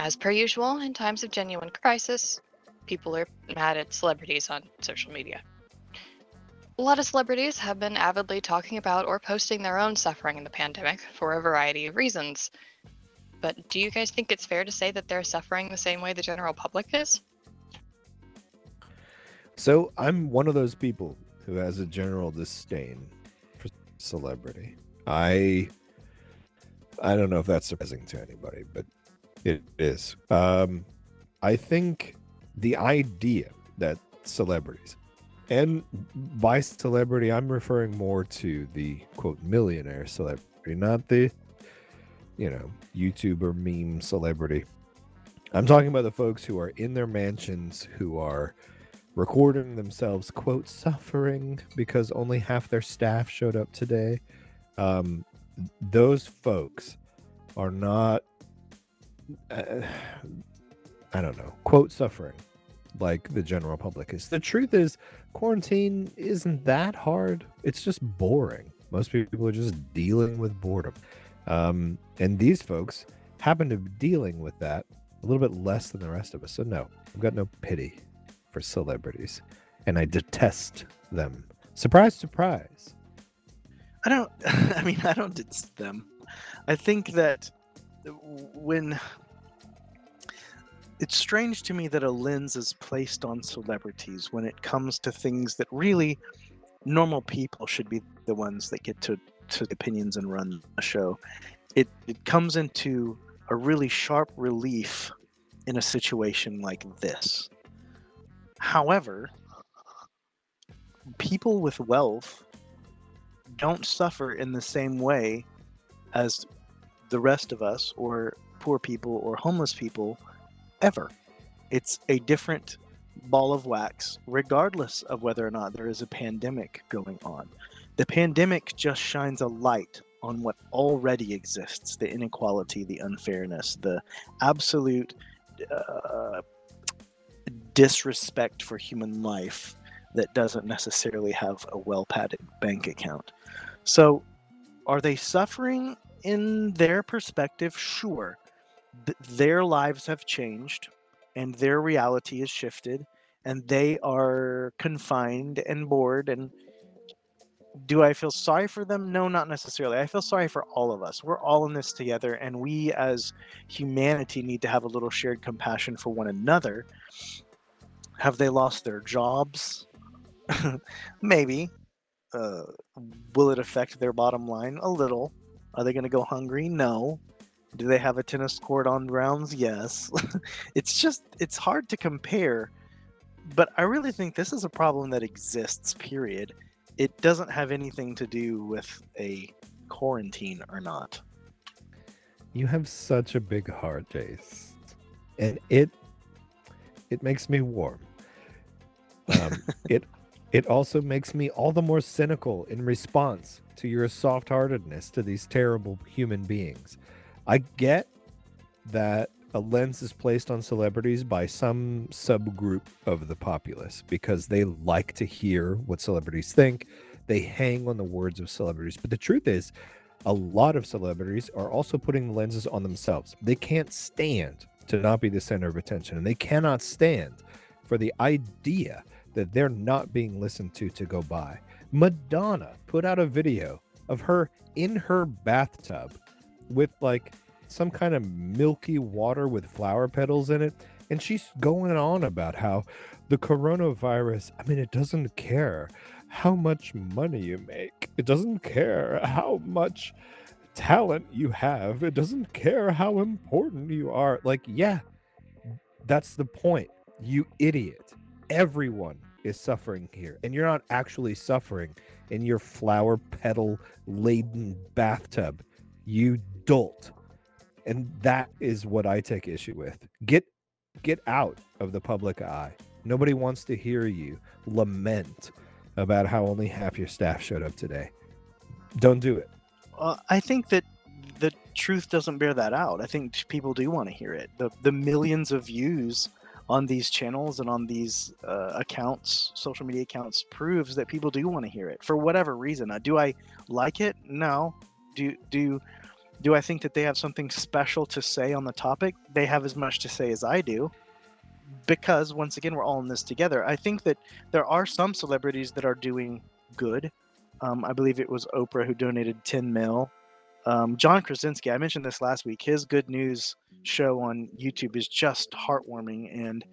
As per usual, in times of genuine crisis, people are mad at celebrities on social media. A lot of celebrities have been avidly talking about or posting their own suffering in the pandemic for a variety of reasons. But do you guys think it's fair to say that they're suffering the same way the general public is? So I'm one of those people who has a general disdain celebrity. I I don't know if that's surprising to anybody, but it is. Um, I think the idea that celebrities, and by celebrity, I'm referring more to the quote millionaire celebrity, not the you know YouTuber meme celebrity. I'm talking about the folks who are in their mansions who are recording themselves quote suffering because only half their staff showed up today. Um those folks are not uh, i don't know quote suffering like the general public is. The truth is quarantine isn't that hard. It's just boring. Most people are just dealing with boredom. Um and these folks happen to be dealing with that a little bit less than the rest of us. So no i've got no pity for celebrities, and I detest them. Surprise, surprise. I don't. I mean, I don't diss them. I think that when it's strange to me that a lens is placed on celebrities when it comes to things that really normal people should be the ones that get to to opinions and run a show. It it comes into a really sharp relief in a situation like this. However, people with wealth don't suffer in the same way as the rest of us or poor people or homeless people ever. It's a different ball of wax, regardless of whether or not there is a pandemic going on. The pandemic just shines a light on what already exists the inequality, the unfairness, the absolute uh, disrespect for human life that doesn't necessarily have a well padded bank account. So, are they suffering in their perspective? Sure. Th- their lives have changed and their reality is shifted and they are confined and bored and do I feel sorry for them? No, not necessarily. I feel sorry for all of us. We're all in this together, and we as humanity need to have a little shared compassion for one another. Have they lost their jobs? Maybe. Uh, will it affect their bottom line? A little. Are they going to go hungry? No. Do they have a tennis court on grounds? Yes. it's just, it's hard to compare. But I really think this is a problem that exists, period it doesn't have anything to do with a quarantine or not. You have such a big heart, Jace, and it it makes me warm. Um, it it also makes me all the more cynical in response to your soft-heartedness to these terrible human beings. I get that a lens is placed on celebrities by some subgroup of the populace because they like to hear what celebrities think. They hang on the words of celebrities. But the truth is, a lot of celebrities are also putting lenses on themselves. They can't stand to not be the center of attention, and they cannot stand for the idea that they're not being listened to to go by. Madonna put out a video of her in her bathtub with like some kind of milky water with flower petals in it. And she's going on about how the coronavirus, I mean, it doesn't care how much money you make, it doesn't care how much talent you have, it doesn't care how important you are. Like, yeah, that's the point. You idiot. Everyone is suffering here, and you're not actually suffering in your flower petal laden bathtub. You dolt and that is what I take issue with. Get get out of the public eye. Nobody wants to hear you lament about how only half your staff showed up today. Don't do it. Uh, I think that the truth doesn't bear that out. I think people do want to hear it. The the millions of views on these channels and on these uh, accounts, social media accounts, proves that people do want to hear it for whatever reason. Uh, do I like it? No. Do do do I think that they have something special to say on the topic? They have as much to say as I do. Because once again, we're all in this together. I think that there are some celebrities that are doing good. Um, I believe it was Oprah who donated 10 mil. Um, John Krasinski, I mentioned this last week. His good news show on YouTube is just heartwarming. And,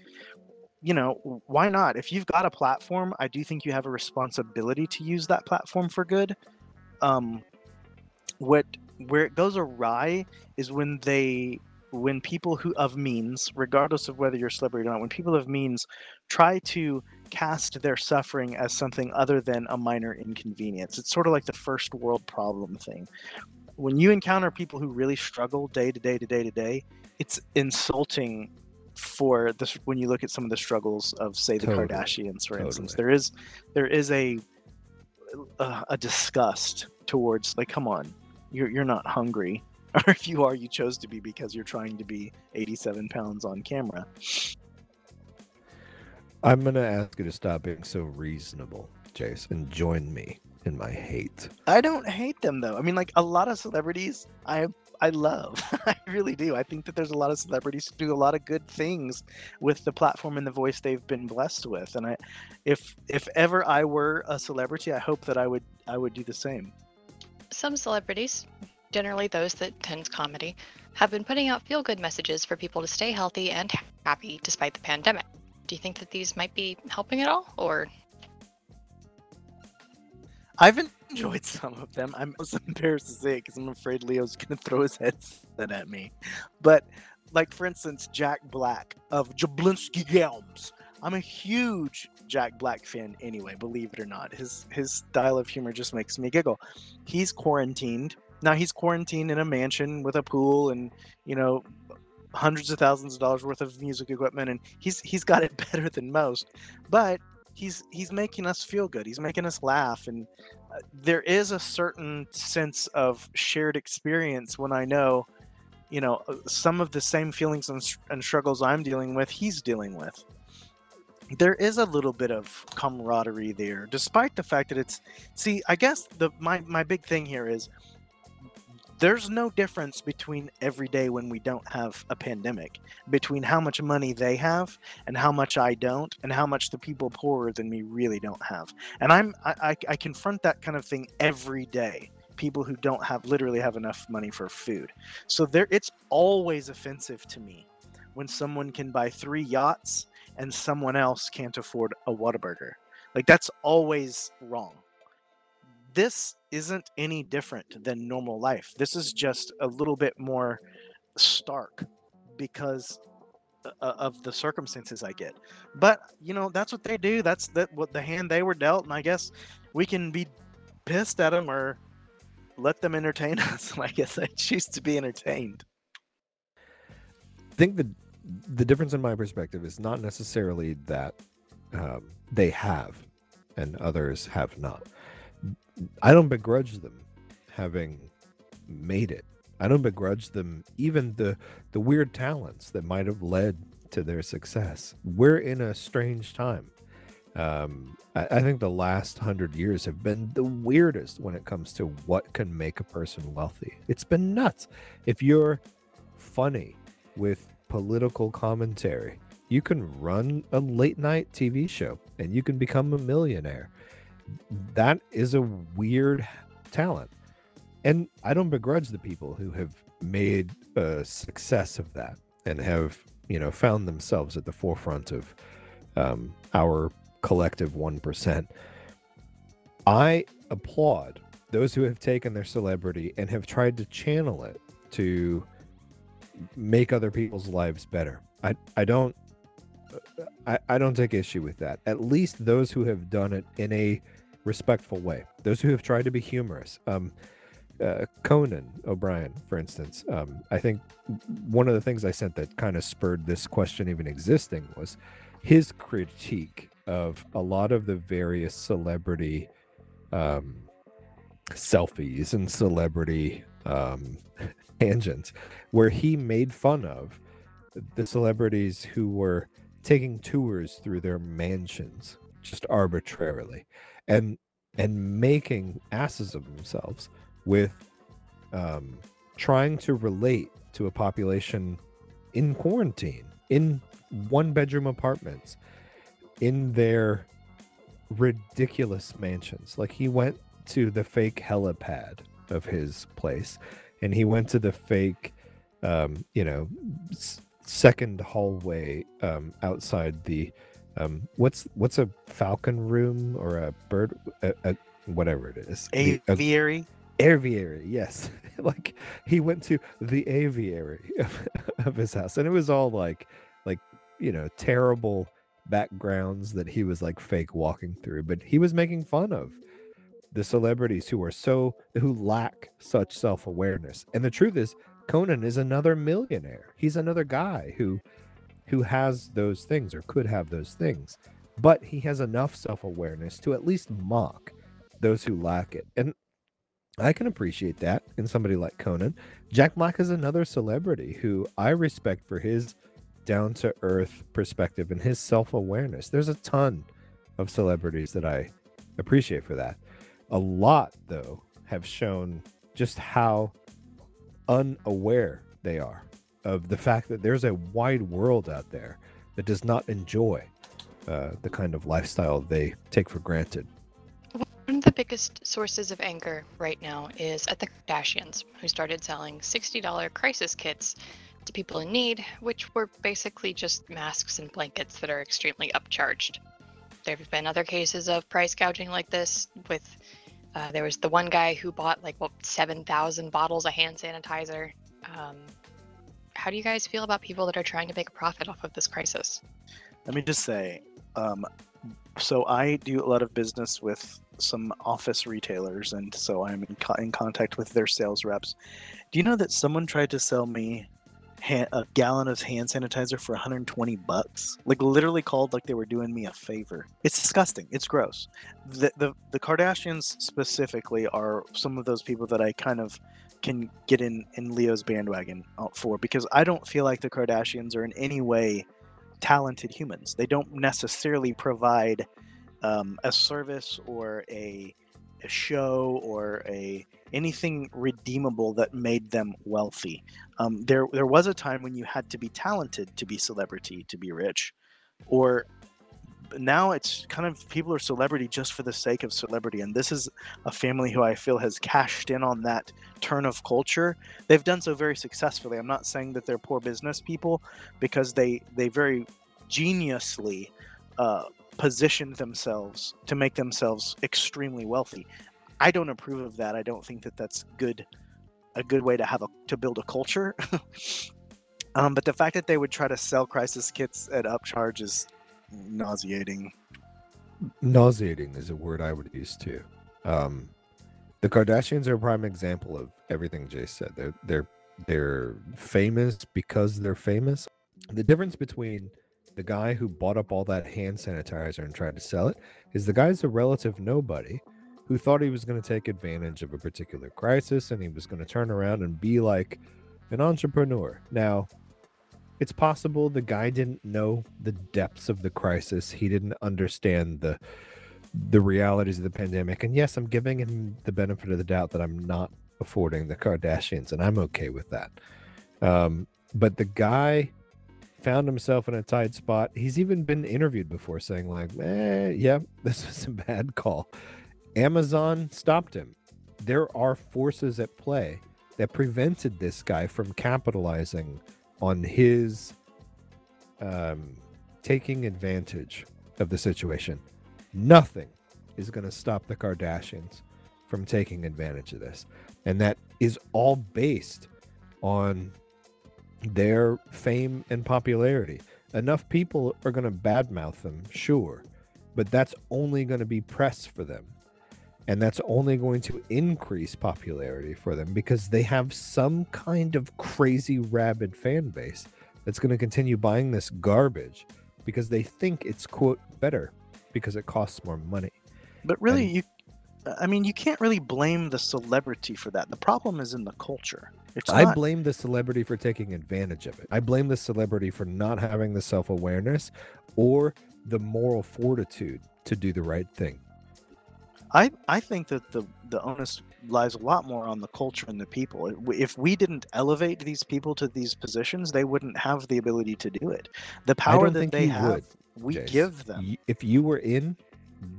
you know, why not? If you've got a platform, I do think you have a responsibility to use that platform for good. Um, what where it goes awry is when they when people who of means regardless of whether you're a celebrity or not when people of means try to cast their suffering as something other than a minor inconvenience it's sort of like the first world problem thing when you encounter people who really struggle day to day to day to day it's insulting for this when you look at some of the struggles of say the totally. kardashians for totally. instance there is there is a uh, a disgust towards like come on you're you're not hungry, or if you are, you chose to be because you're trying to be 87 pounds on camera. I'm gonna ask you to stop being so reasonable, Jace, and join me in my hate. I don't hate them though. I mean, like a lot of celebrities, I I love. I really do. I think that there's a lot of celebrities who do a lot of good things with the platform and the voice they've been blessed with. And I, if if ever I were a celebrity, I hope that I would I would do the same. Some celebrities, generally those that tend comedy, have been putting out feel good messages for people to stay healthy and happy despite the pandemic. Do you think that these might be helping at all, or? I've enjoyed some of them. I'm also embarrassed to say it because I'm afraid Leo's going to throw his headset at me. But, like, for instance, Jack Black of Jablinski Games. I'm a huge Jack Black fan anyway, believe it or not. His his style of humor just makes me giggle. He's quarantined. Now he's quarantined in a mansion with a pool and, you know, hundreds of thousands of dollars worth of music equipment and he's he's got it better than most. But he's he's making us feel good. He's making us laugh and uh, there is a certain sense of shared experience when I know you know uh, some of the same feelings and, and struggles I'm dealing with he's dealing with there is a little bit of camaraderie there, despite the fact that it's. See, I guess the my my big thing here is there's no difference between every day when we don't have a pandemic between how much money they have and how much I don't and how much the people poorer than me really don't have. And I'm I, I, confront that kind of thing every day. People who don't have literally have enough money for food. So there it's always offensive to me when someone can buy three yachts and someone else can't afford a Whataburger. Like that's always wrong this isn't any different than normal life. This is just a little bit more stark because uh, uh, of the circumstances I get. But you know, that's what they do. That's that what the hand they were dealt, and I guess we can be pissed at them or let them entertain us. And I guess I choose to be entertained. I think the the difference in my perspective is not necessarily that um, they have and others have not. I don't begrudge them having made it. I don't begrudge them even the the weird talents that might have led to their success. We're in a strange time. Um, I, I think the last hundred years have been the weirdest when it comes to what can make a person wealthy. It's been nuts. If you're funny with political commentary, you can run a late night TV show and you can become a millionaire that is a weird talent. And I don't begrudge the people who have made a success of that and have, you know, found themselves at the forefront of um, our collective 1%. I applaud those who have taken their celebrity and have tried to channel it to make other people's lives better. I, I don't I, I don't take issue with that. At least those who have done it in a respectful way. Those who have tried to be humorous. Um, uh, Conan O'Brien, for instance, um, I think one of the things I sent that kind of spurred this question even existing was his critique of a lot of the various celebrity um, selfies and celebrity um, tangents, where he made fun of the celebrities who were taking tours through their mansions just arbitrarily and and making asses of themselves with um, trying to relate to a population in quarantine in one bedroom apartments in their ridiculous mansions. Like he went to the fake helipad of his place and he went to the fake um, you know s- second hallway um, outside the um what's what's a falcon room or a bird a, a, whatever it is? The- a- aviary? Aviary yes. Like he went to the aviary of, of his house and it was all like like you know terrible backgrounds that he was like fake walking through but he was making fun of the celebrities who are so who lack such self-awareness. And the truth is conan is another millionaire. He's another guy who who has those things or could have those things, but he has enough self awareness to at least mock those who lack it. And I can appreciate that in somebody like Conan. Jack Black is another celebrity who I respect for his down to earth perspective and his self awareness. There's a ton of celebrities that I appreciate for that. A lot, though, have shown just how unaware they are of the fact that there's a wide world out there that does not enjoy uh, the kind of lifestyle they take for granted. One of the biggest sources of anger right now is at the Kardashians, who started selling $60 crisis kits to people in need, which were basically just masks and blankets that are extremely upcharged. There have been other cases of price gouging like this. With uh, there was the one guy who bought like what 7,000 bottles of hand sanitizer. Um, how do you guys feel about people that are trying to make a profit off of this crisis? Let me just say, um, so I do a lot of business with some office retailers, and so I'm in, co- in contact with their sales reps. Do you know that someone tried to sell me a gallon of hand sanitizer for 120 bucks? Like literally called like they were doing me a favor. It's disgusting. It's gross. The the, the Kardashians specifically are some of those people that I kind of can get in in Leo's bandwagon uh, for because I don't feel like the Kardashians are in any way talented humans. They don't necessarily provide um, a service or a a show or a anything redeemable that made them wealthy. Um, there there was a time when you had to be talented to be celebrity to be rich, or now it's kind of people are celebrity just for the sake of celebrity and this is a family who i feel has cashed in on that turn of culture. They've done so very successfully. I'm not saying that they're poor business people because they they very geniusly uh, positioned themselves to make themselves extremely wealthy. I don't approve of that. I don't think that that's good a good way to have a to build a culture. Um, but the fact that they would try to sell crisis kits at upcharge is nauseating. Nauseating is a word I would use too. Um, the Kardashians are a prime example of everything Jay said. They're they're they're famous because they're famous. The difference between the guy who bought up all that hand sanitizer and tried to sell it is the guy's a relative nobody who thought he was going to take advantage of a particular crisis and he was going to turn around and be like an entrepreneur. Now, it's possible the guy didn't know the depths of the crisis. He didn't understand the the realities of the pandemic. And yes, I'm giving him the benefit of the doubt that I'm not affording the Kardashians, and I'm okay with that. Um, but the guy found himself in a tight spot. He's even been interviewed before saying, like, eh, yeah, this was a bad call. Amazon stopped him. There are forces at play that prevented this guy from capitalizing on his um, taking advantage of the situation. Nothing is going to stop the Kardashians from taking advantage of this. And that is all based on their fame and popularity. Enough people are going to badmouth them, sure, but that's only going to be press for them. And that's only going to increase popularity for them because they have some kind of crazy rabid fan base that's going to continue buying this garbage because they think it's quote better because it costs more money. But really, and, you, I mean, you can't really blame the celebrity for that. The problem is in the culture. It's I not... blame the celebrity for taking advantage of it. I blame the celebrity for not having the self awareness or the moral fortitude to do the right thing. I I think that the the onus lies a lot more on the culture and the people. If we didn't elevate these people to these positions, they wouldn't have the ability to do it. The power that they have, would, we Jace. give them. If you were in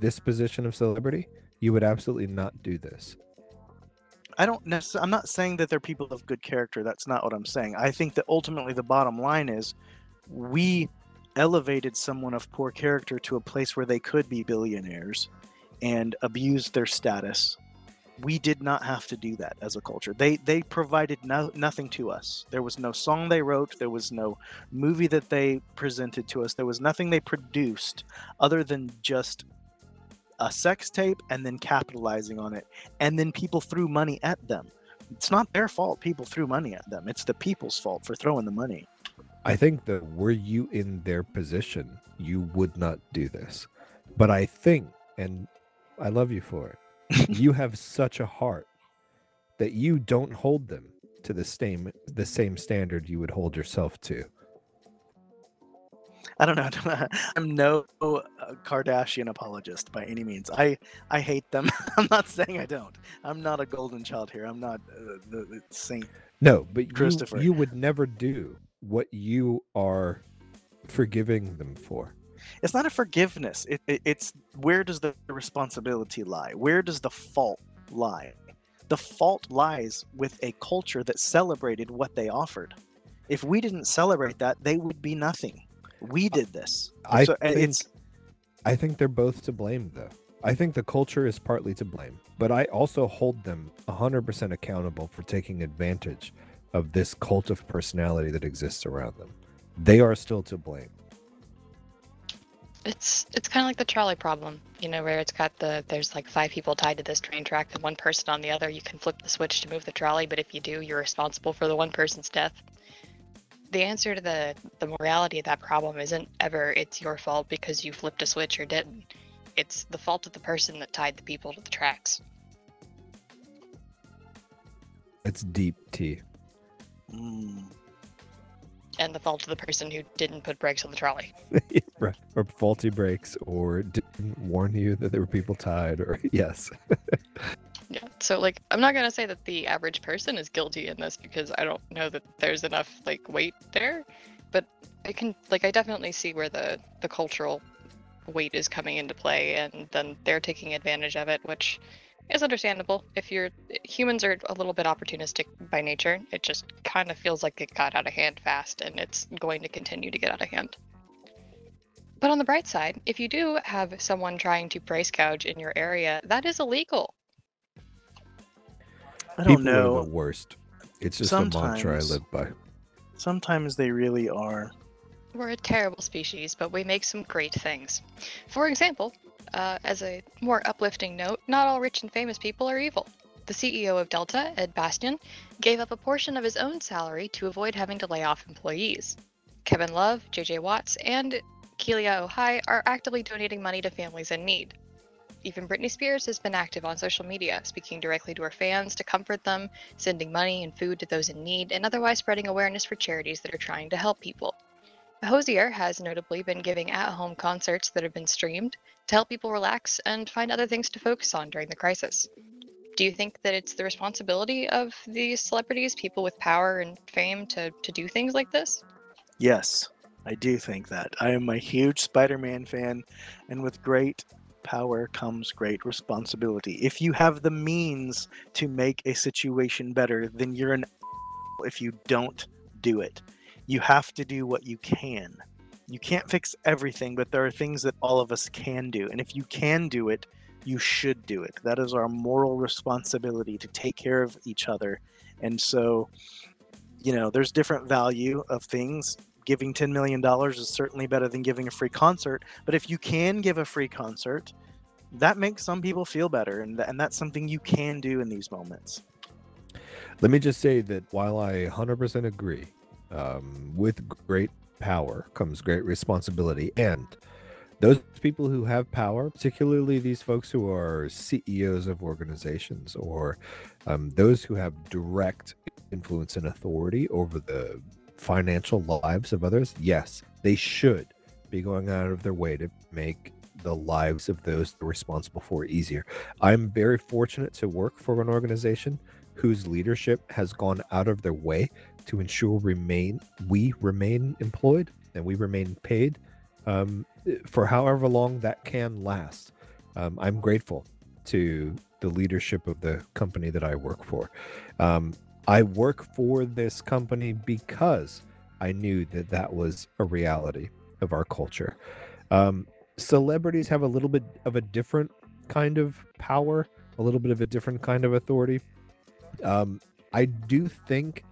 this position of celebrity, you would absolutely not do this. I don't necessarily. I'm not saying that they're people of good character. That's not what I'm saying. I think that ultimately the bottom line is we elevated someone of poor character to a place where they could be billionaires and abused their status. We did not have to do that as a culture. They they provided no, nothing to us. There was no song they wrote. There was no movie that they presented to us. There was nothing they produced other than just a sex tape and then capitalizing on it. And then people threw money at them. It's not their fault people threw money at them. It's the people's fault for throwing the money. I think that were you in their position, you would not do this. But I think, and I love you for it. you have such a heart that you don't hold them to the same the same standard you would hold yourself to. I don't know. I'm no uh, Kardashian apologist by any means. I I hate them. I'm not saying I don't. I'm not a golden child here. I'm not uh, the, the saint. No, but Christopher. You, you would never do what you are forgiving them for it's not a forgiveness. It, it, it's where does the responsibility lie? Where does the fault lie? The fault lies with a culture that celebrated what they offered. If we didn't celebrate that, they would be nothing. We did this. I so, think, it's. I think they're both to blame, though. I think the culture is partly to blame, but I also hold them 100% accountable for taking advantage of this cult of personality that exists around them. They are still to blame. It's it's kind of like the trolley problem, you know, where it's got the there's like five people tied to this train track and one person on the other. You can flip the switch to move the trolley, but if you do, you're responsible for the one person's death. The answer to the the morality of that problem isn't ever it's your fault because you flipped a switch or didn't. It's the fault of the person that tied the people to the tracks. It's deep tea. Mm and the fault of the person who didn't put brakes on the trolley. or faulty brakes, or didn't warn you that there were people tied, or yes. Yeah. So like I'm not gonna say that the average person is guilty in this because I don't know that there's enough like weight there. But I can like I definitely see where the the cultural weight is coming into play and then they're taking advantage of it, which is understandable. If you're humans are a little bit opportunistic by nature, it just kind of feels like it got out of hand fast and it's going to continue to get out of hand. But on the bright side, if you do have someone trying to price gouge in your area, that is illegal. I don't People know. are the worst. It's just a mantra I live by. Sometimes they really are. We're a terrible species, but we make some great things. For example, uh, as a more uplifting note, not all rich and famous people are evil. The CEO of Delta, Ed Bastian, gave up a portion of his own salary to avoid having to lay off employees. Kevin Love, JJ Watts, and Kelia Ohai are actively donating money to families in need. Even Britney Spears has been active on social media, speaking directly to her fans to comfort them, sending money and food to those in need, and otherwise spreading awareness for charities that are trying to help people. Hozier has notably been giving at home concerts that have been streamed to help people relax and find other things to focus on during the crisis. Do you think that it's the responsibility of these celebrities, people with power and fame, to, to do things like this? Yes, I do think that. I am a huge Spider Man fan, and with great power comes great responsibility. If you have the means to make a situation better, then you're an if you don't do it. You have to do what you can. You can't fix everything, but there are things that all of us can do. And if you can do it, you should do it. That is our moral responsibility to take care of each other. And so, you know, there's different value of things. Giving $10 million is certainly better than giving a free concert. But if you can give a free concert, that makes some people feel better. And, th- and that's something you can do in these moments. Let me just say that while I 100% agree, um, with great power comes great responsibility. And those people who have power, particularly these folks who are CEOs of organizations or um, those who have direct influence and authority over the financial lives of others, yes, they should be going out of their way to make the lives of those they're responsible for easier. I'm very fortunate to work for an organization whose leadership has gone out of their way to ensure remain we remain employed and we remain paid um, for however long that can last. Um, I'm grateful to the leadership of the company that I work for. Um, I work for this company because I knew that that was a reality of our culture. Um, celebrities have a little bit of a different kind of power, a little bit of a different kind of authority. Um, I do think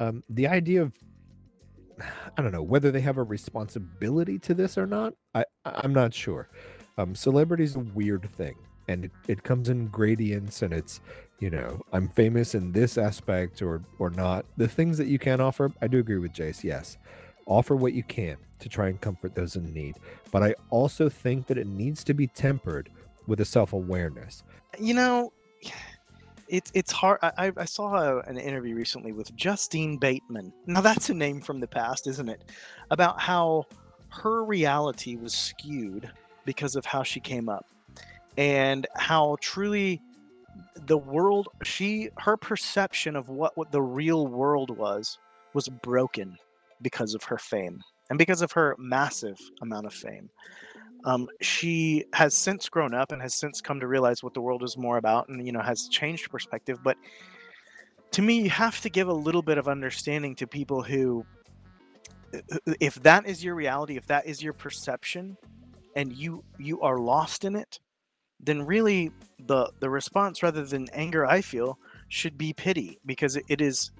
um, the idea of I don't know whether they have a responsibility to this or not. I I'm not sure. Um, celebrity is a weird thing, and it, it comes in gradients, and it's you know I'm famous in this aspect or or not. The things that you can offer, I do agree with Jace. Yes, offer what you can to try and comfort those in need, but I also think that it needs to be tempered with a self awareness. you know it's it's hard i I- saw a, an interview recently with justine bateman. Now that's a name from the past isn't it? About how her reality was skewed because of how she came up and how truly the world she her perception of what, what the real world was was broken because of her fame and because of her massive amount of fame um, she has since grown up and has since come to realize what the world is more about and you know has changed perspective but to me you have to give a little bit of understanding to people who uh, uh, uh, if that is your reality if that is your perception and you you are lost in it then really the the response rather than anger i feel should be pity because it, it is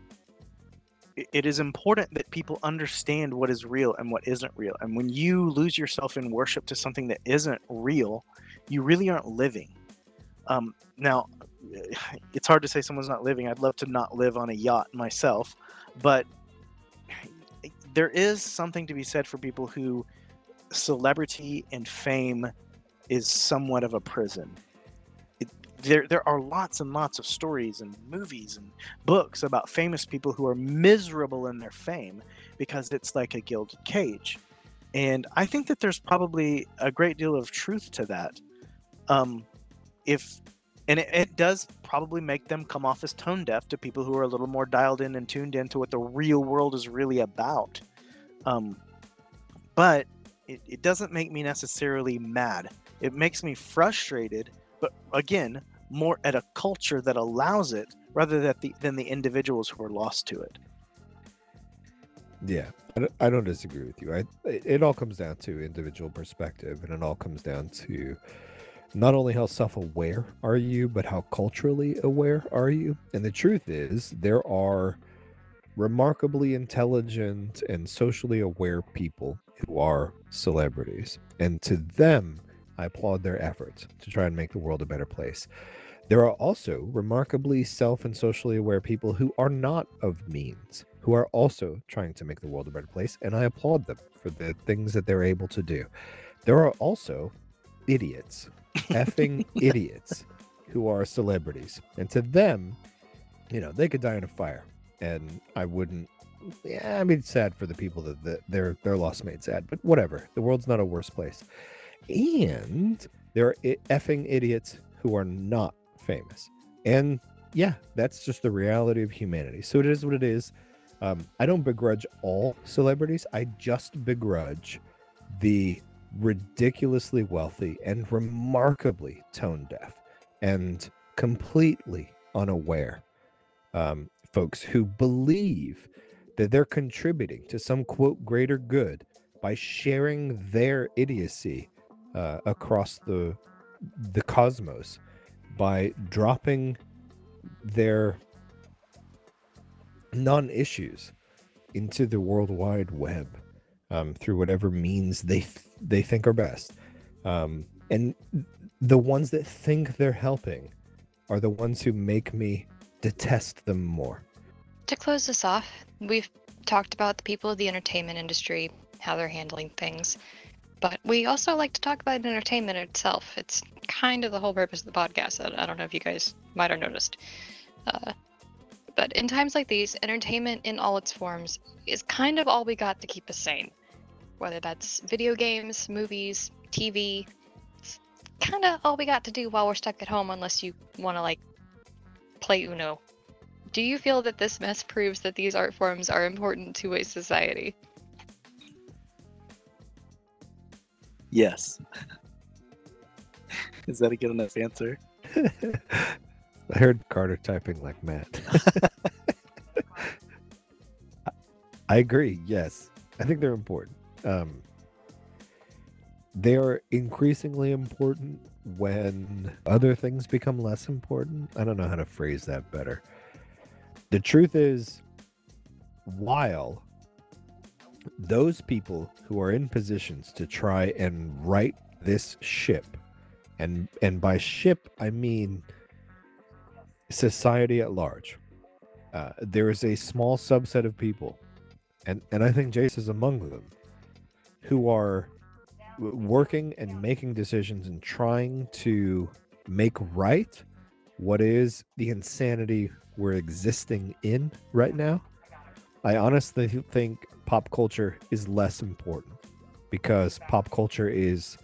it- is important that people understand what is real and what isn't real. And when you lose yourself in worship to something that isn't real you really aren't living. Um, now it's hard to say someone's not living. I'd love to not live on a yacht myself but there is something to be said for people who celebrity and fame is somewhat of a prison there, there are lots and lots of stories and movies and books about famous people who are miserable in their fame because it's like a gilded cage. And I think that there's probably a great deal of truth to that. Um, if and it, it does probably make them come off as tone deaf to people who are a little more dialed in and tuned into what the real world is really about. Um, but it, it doesn't make me necessarily mad. It makes me frustrated, but again, more at a culture that allows it rather than the, than the individuals who are lost to it. Yeah, I don't, disagree with you. I it it all comes down to individual perspective, and it all comes down to not only how self-aware are you, but how culturally aware are you. And the truth is, there are remarkably intelligent and socially aware people who are celebrities, and to them, I applaud their efforts to try and make the world a better place. There are also remarkably self and socially aware people who are not of means, who are also trying to make the world a better place, and I applaud them for the things that they're able to do. There are also idiots, effing idiots, who are celebrities, and to them, you know, they could die in a fire, and I wouldn't. Yeah, I mean, it's sad for the people that, that their their loss made sad, but whatever. The world's not a worse place, and there are effing idiots who are not famous, and yeah, that's just the reality of humanity. So it is what it is. Um, I don't begrudge all celebrities. I just begrudge the ridiculously wealthy and remarkably tone deaf and completely unaware um, folks who believe that they're contributing to some quote greater good by sharing their idiocy uh, across the the cosmos by dropping their non-issues into the world wide web um, through whatever means they th- they think are best. Um, and the ones that think they're helping are the ones who make me detest them more. To close this off, we've talked about the people of the entertainment industry, how they're handling things, but we also like to talk about entertainment itself. It's kind of the whole purpose of the podcast. I, don't know if you guys might have noticed. Uh, but in times like these, entertainment in all its forms is kind of all we got to keep us sane. Whether that's video games, movies, TV, it's kind of all we got to do while we're stuck at home, unless you want to like play Uno do you feel that this mess proves that these art forms are important to a society? Yes. Is that a good enough answer? I heard Carter typing like Matt. I agree. Yes, I think they're important. Um, they are increasingly important when other things become less important. I don't know how to phrase that better. The truth is, while those people who are in positions to try and right this ship, and and by ship I mean society at large. Uh, there is a small subset of people, and and I think Jace is among them, who are working and making decisions and trying to make right what is the insanity we're existing in right now. I honestly think pop culture is less important because pop culture is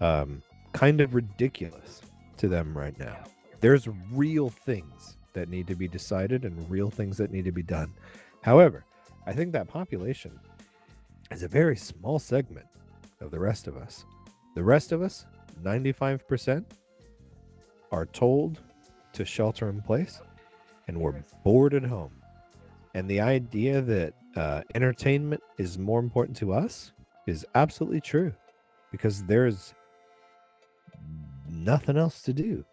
um, kind of ridiculous to them right now. There's real things that need to be decided and real things that need to be done. However, I think that population is a very small segment of the rest of us. The rest of us, 95%, are told to shelter in place and we're bored at home. And the idea that uh, entertainment is more important to us is absolutely true because there's nothing else to do.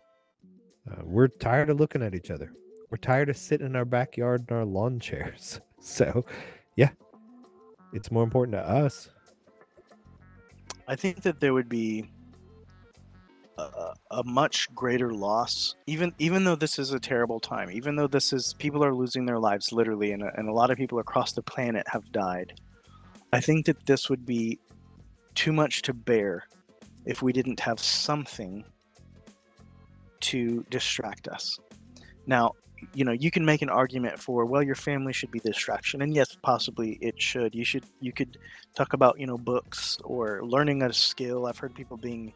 Uh, we're tired of looking at each other. We're tired of sitting in our backyard in our lawn chairs. So, yeah, it's more important to us. I think that there would be a, much greater loss, even even though this is a terrible time, even though this is people are losing their lives literally, and a, and a lot of people across the planet have died. I think that this would be too much to bear if we didn't have something to distract us. Now, you know, you can make an argument for, well, your family should be distraction, and yes, possibly it should. You should, you could talk about, you know, books or learning a skill. I've heard people being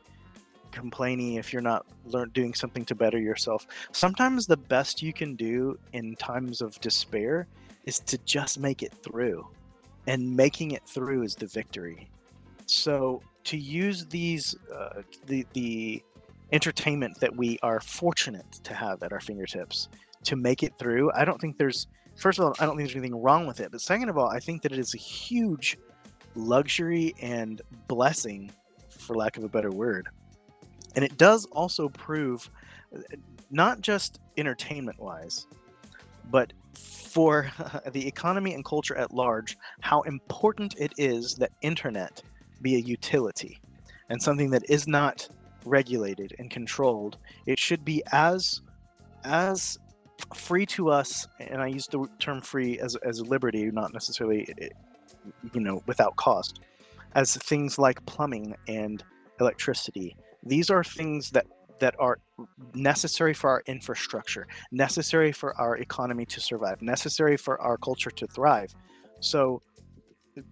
complaining, if you're not learn doing something to better yourself, sometimes the best you can do in times of despair is to just make it through. And making it through is the victory. So to use these uh, the the entertainment that we are fortunate to have at our fingertips to make it through, I don't think there's first of all, I don't think there's anything wrong with it. But second of all, I think that it is a huge luxury and blessing, for lack of a better word. And it does also prove, not just entertainment wise, but for the economy and culture at large, how important it is that internet be a utility and something that is not regulated and controlled. It should be as as free to us, and I use the term free as as liberty, not necessarily eh, you know without cost, as things like plumbing and electricity. These are things that that are necessary for our infrastructure, necessary for our economy to survive, necessary for our culture to thrive. So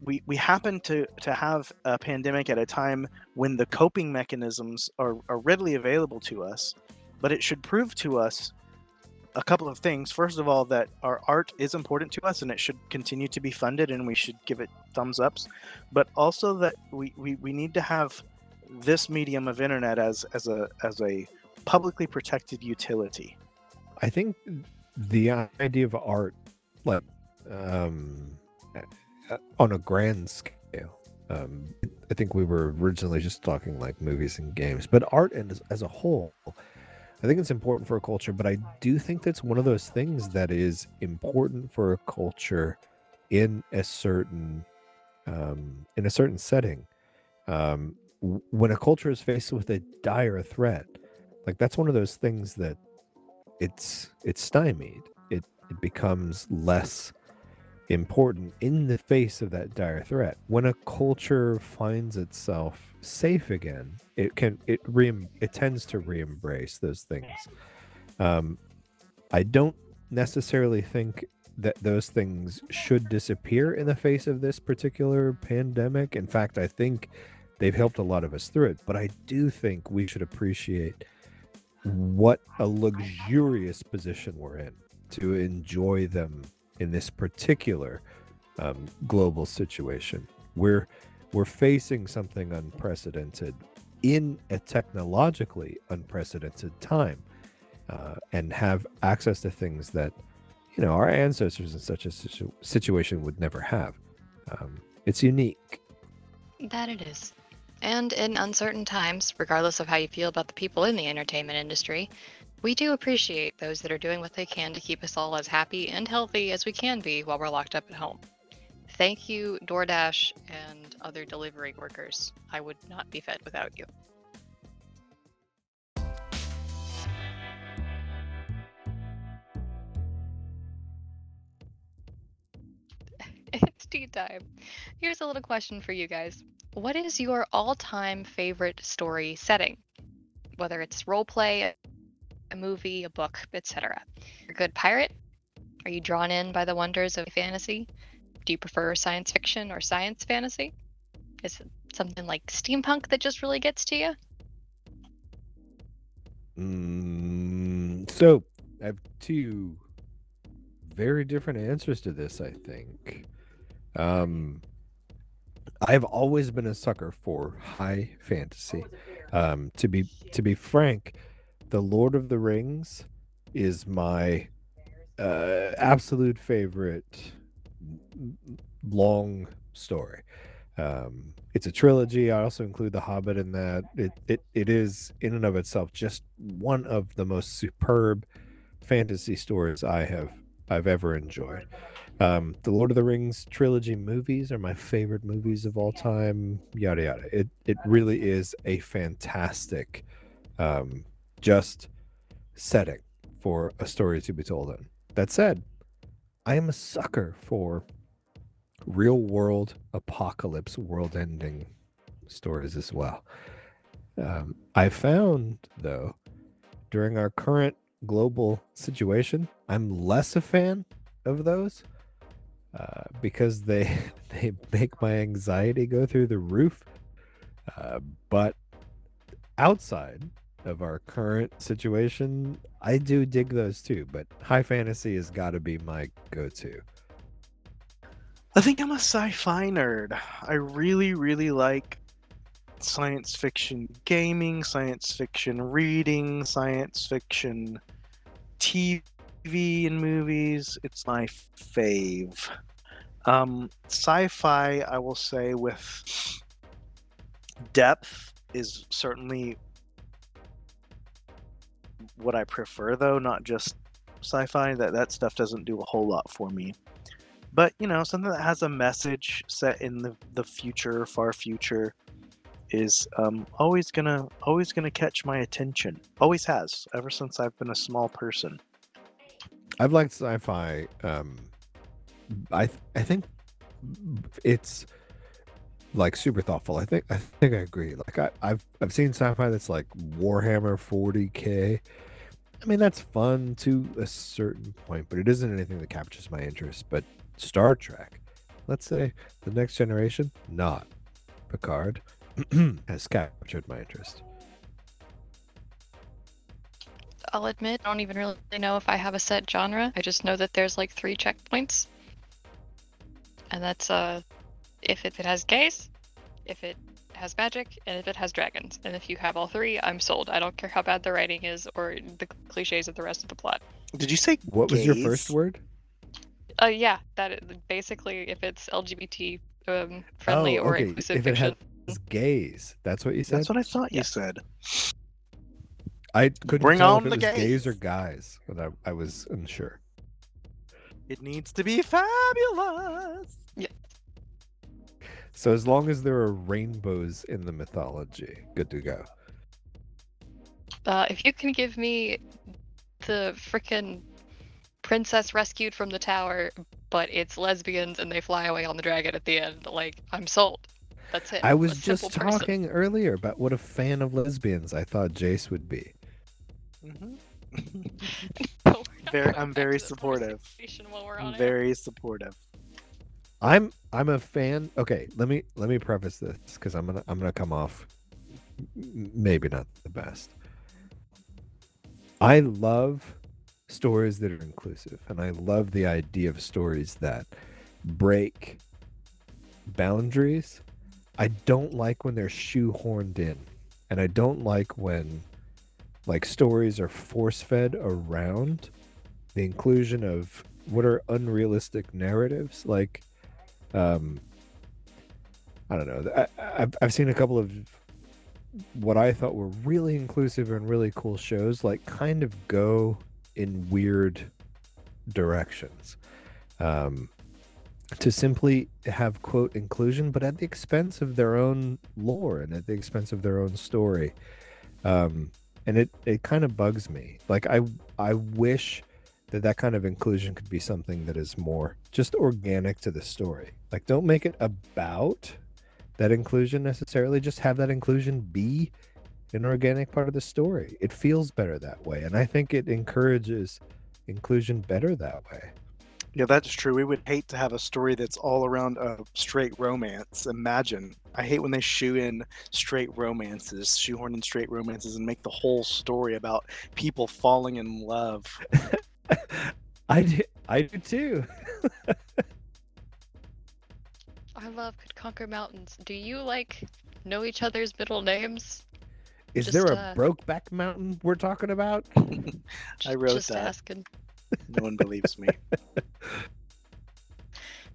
we we happen to to have a pandemic at a time when the coping mechanisms are, are readily available to us, but it should prove to us a couple of things. First of all, that our art is important to us and it should continue to be funded and we should give it thumbs ups. But also that we, we, we need to have this medium of internet as as a as a publicly protected utility. I think the idea of art, like um, on a grand scale, um, I think we were originally just talking like movies and games, but art as, as a whole, I think it's important for a culture. But I do think that's one of those things that is important for a culture in a certain um, in a certain setting. Um, when a culture is faced with a dire threat, like that's one of those things that it's it's stymied. It it becomes less important in the face of that dire threat. When a culture finds itself safe again, it can it re it tends to re-embrace those things. Um, I don't necessarily think that those things should disappear in the face of this particular pandemic. In fact, I think they've helped a lot of us through it. But I do think we should appreciate what a luxurious position we're in to enjoy them in this particular um, global situation. We're we're facing something unprecedented in a technologically unprecedented time, uh, and have access to things that you know our ancestors in such a situ- situation would never have. Um, it's unique. That it is. And in uncertain times, regardless of how you feel about the people in the entertainment industry, we do appreciate those that are doing what they can to keep us all as happy and healthy as we can be while we're locked up at home. Thank you, DoorDash and other delivery workers. I would not be fed without you. it's tea time. Here's a little question for you guys. What is your all time favorite story setting? Whether it's role play, a movie, a book, etc. A good pirate? Are you drawn in by the wonders of fantasy? Do you prefer science fiction or science fantasy? Is it something like steampunk that just really gets to you? Mm, so I have two very different answers to this, I think. Um, I've always been a sucker for high fantasy. Um, to be to be frank, the Lord of the Rings is my uh, absolute favorite long story. Um, it's a trilogy. I also include The Hobbit in that. It, it it is in and of itself just one of the most superb fantasy stories I have I've ever enjoyed. Um, the Lord of the Rings trilogy movies are my favorite movies of all time. Yada yada. It it really is a fantastic um, just setting for a story to be told in. That said, I am a sucker for real world apocalypse, world ending stories as well. Um, I found, though, during our current global situation, I'm less a fan of those uh, because they they make my anxiety go through the roof. Uh, but outside of our current situation, I do dig those too, but high fantasy has got to be my go-to. I think I'm a sci-fi nerd. I really, really like science fiction gaming, science fiction reading, science fiction TV and movies. It's my fave. Um, sci-fi, I will say, with depth is certainly what I prefer, though. Not just sci-fi. That that stuff doesn't do a whole lot for me. But you know, something that has a message set in the the future, far future, is um, always gonna always gonna catch my attention. Always has ever since I've been a small person. I've liked sci-fi. Um, I th- I think it's like super thoughtful. I think I think I agree. Like I, I've I've seen sci-fi that's like Warhammer 40k. I mean that's fun to a certain point, but it isn't anything that captures my interest. But Star Trek, let's say the next generation, not Picard, has captured my interest. I'll admit, I don't even really know if I have a set genre. I just know that there's like three checkpoints. And that's uh if it, it has gays, if it has magic, and if it has dragons. And if you have all three, I'm sold. I don't care how bad the writing is or the cliches of the rest of the plot. Did you say What was your first word? Uh, yeah, that is, basically if it's LGBT um, friendly oh, or okay. inclusive If it fiction. has gays, that's what you said. That's what I thought you Yeah. said. I couldn't Bring tell on if it the was gays or guys, but I, I was unsure. It needs to be fabulous. So as long as there are rainbows in the mythology, good to go. Uh, if you can give me the frickin' princess rescued from the tower, but it's lesbians and they fly away on the dragon at the end, like I'm sold. That's it. I I'm a was just simple person. talking earlier about what a fan of lesbians I thought Jace would be. Mhm. Very- I'm very supportive. while we're on I'm air. very supportive. I'm I'm a fan. Okay, let me let me preface this because I'm gonna I'm gonna come off maybe not the best. I love stories that are inclusive, and I love the idea of stories that break boundaries. I don't like when they're shoehorned in, and I don't like when like stories are force fed around the inclusion of what are unrealistic narratives. Like um i don't know. I, I've, I've seen a couple of what i thought were really inclusive and really cool shows like kind of go in weird directions. Um to simply have quote inclusion but at the expense of their own lore and at the expense of their own story. Um and it it kind of bugs me. Like i i wish that that kind of inclusion could be something that is more just organic to the story. Like don't make it about that inclusion necessarily just have that inclusion be an organic part of the story. It feels better that way and i think it encourages inclusion better that way Yeah, that's true. We would hate to have a story that's all around a straight romance. Imagine. I hate when they shoe in straight romances, shoehorn in straight romances, and make the whole story about people falling in love. i do i do too I love Could Conquer Mountains. Do you like know each other's middle names? is Just, there a uh, brokeback mountain we're talking about I wrote just that. asking. No one believes me.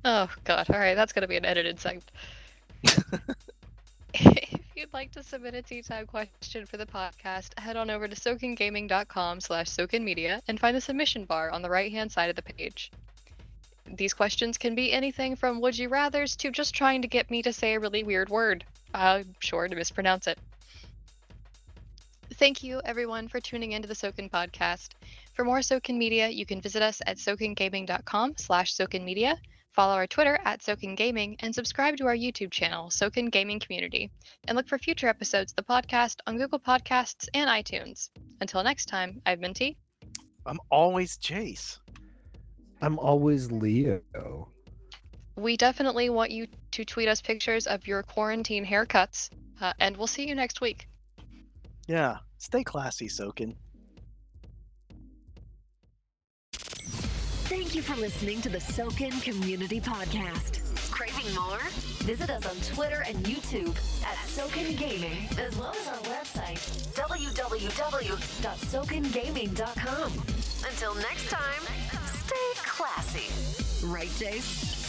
Oh god. All right, that's gonna be an edited segment. if you'd like to submit a tea time question for the podcast, head on over to sokengaming.com slash sokenmedia and find the submission bar on the right hand side of the page. These questions can be anything from would you rathers to just trying to get me to say a really weird word. I'm sure to mispronounce it. Thank you, everyone, for tuning into the Soken podcast. For more Soken Media, you can visit us at sokengaming.com slash sokenmedia, follow our Twitter at Soken Gaming, and subscribe to our YouTube channel, Soken Gaming Community. And look for future episodes of the podcast on Google Podcasts and iTunes. Until next time, I've been T. I'm always Chase. i'm always leo We definitely want you to tweet us pictures of your quarantine haircuts, uh, and we'll see you next week. Yeah, stay classy, Soken. Thank you for listening to the Soken Community Podcast. Craving more? Visit us on Twitter and YouTube at Soken Gaming, as well as our website, www.sokengaming.com. Until next time, stay classy. Right, Jace?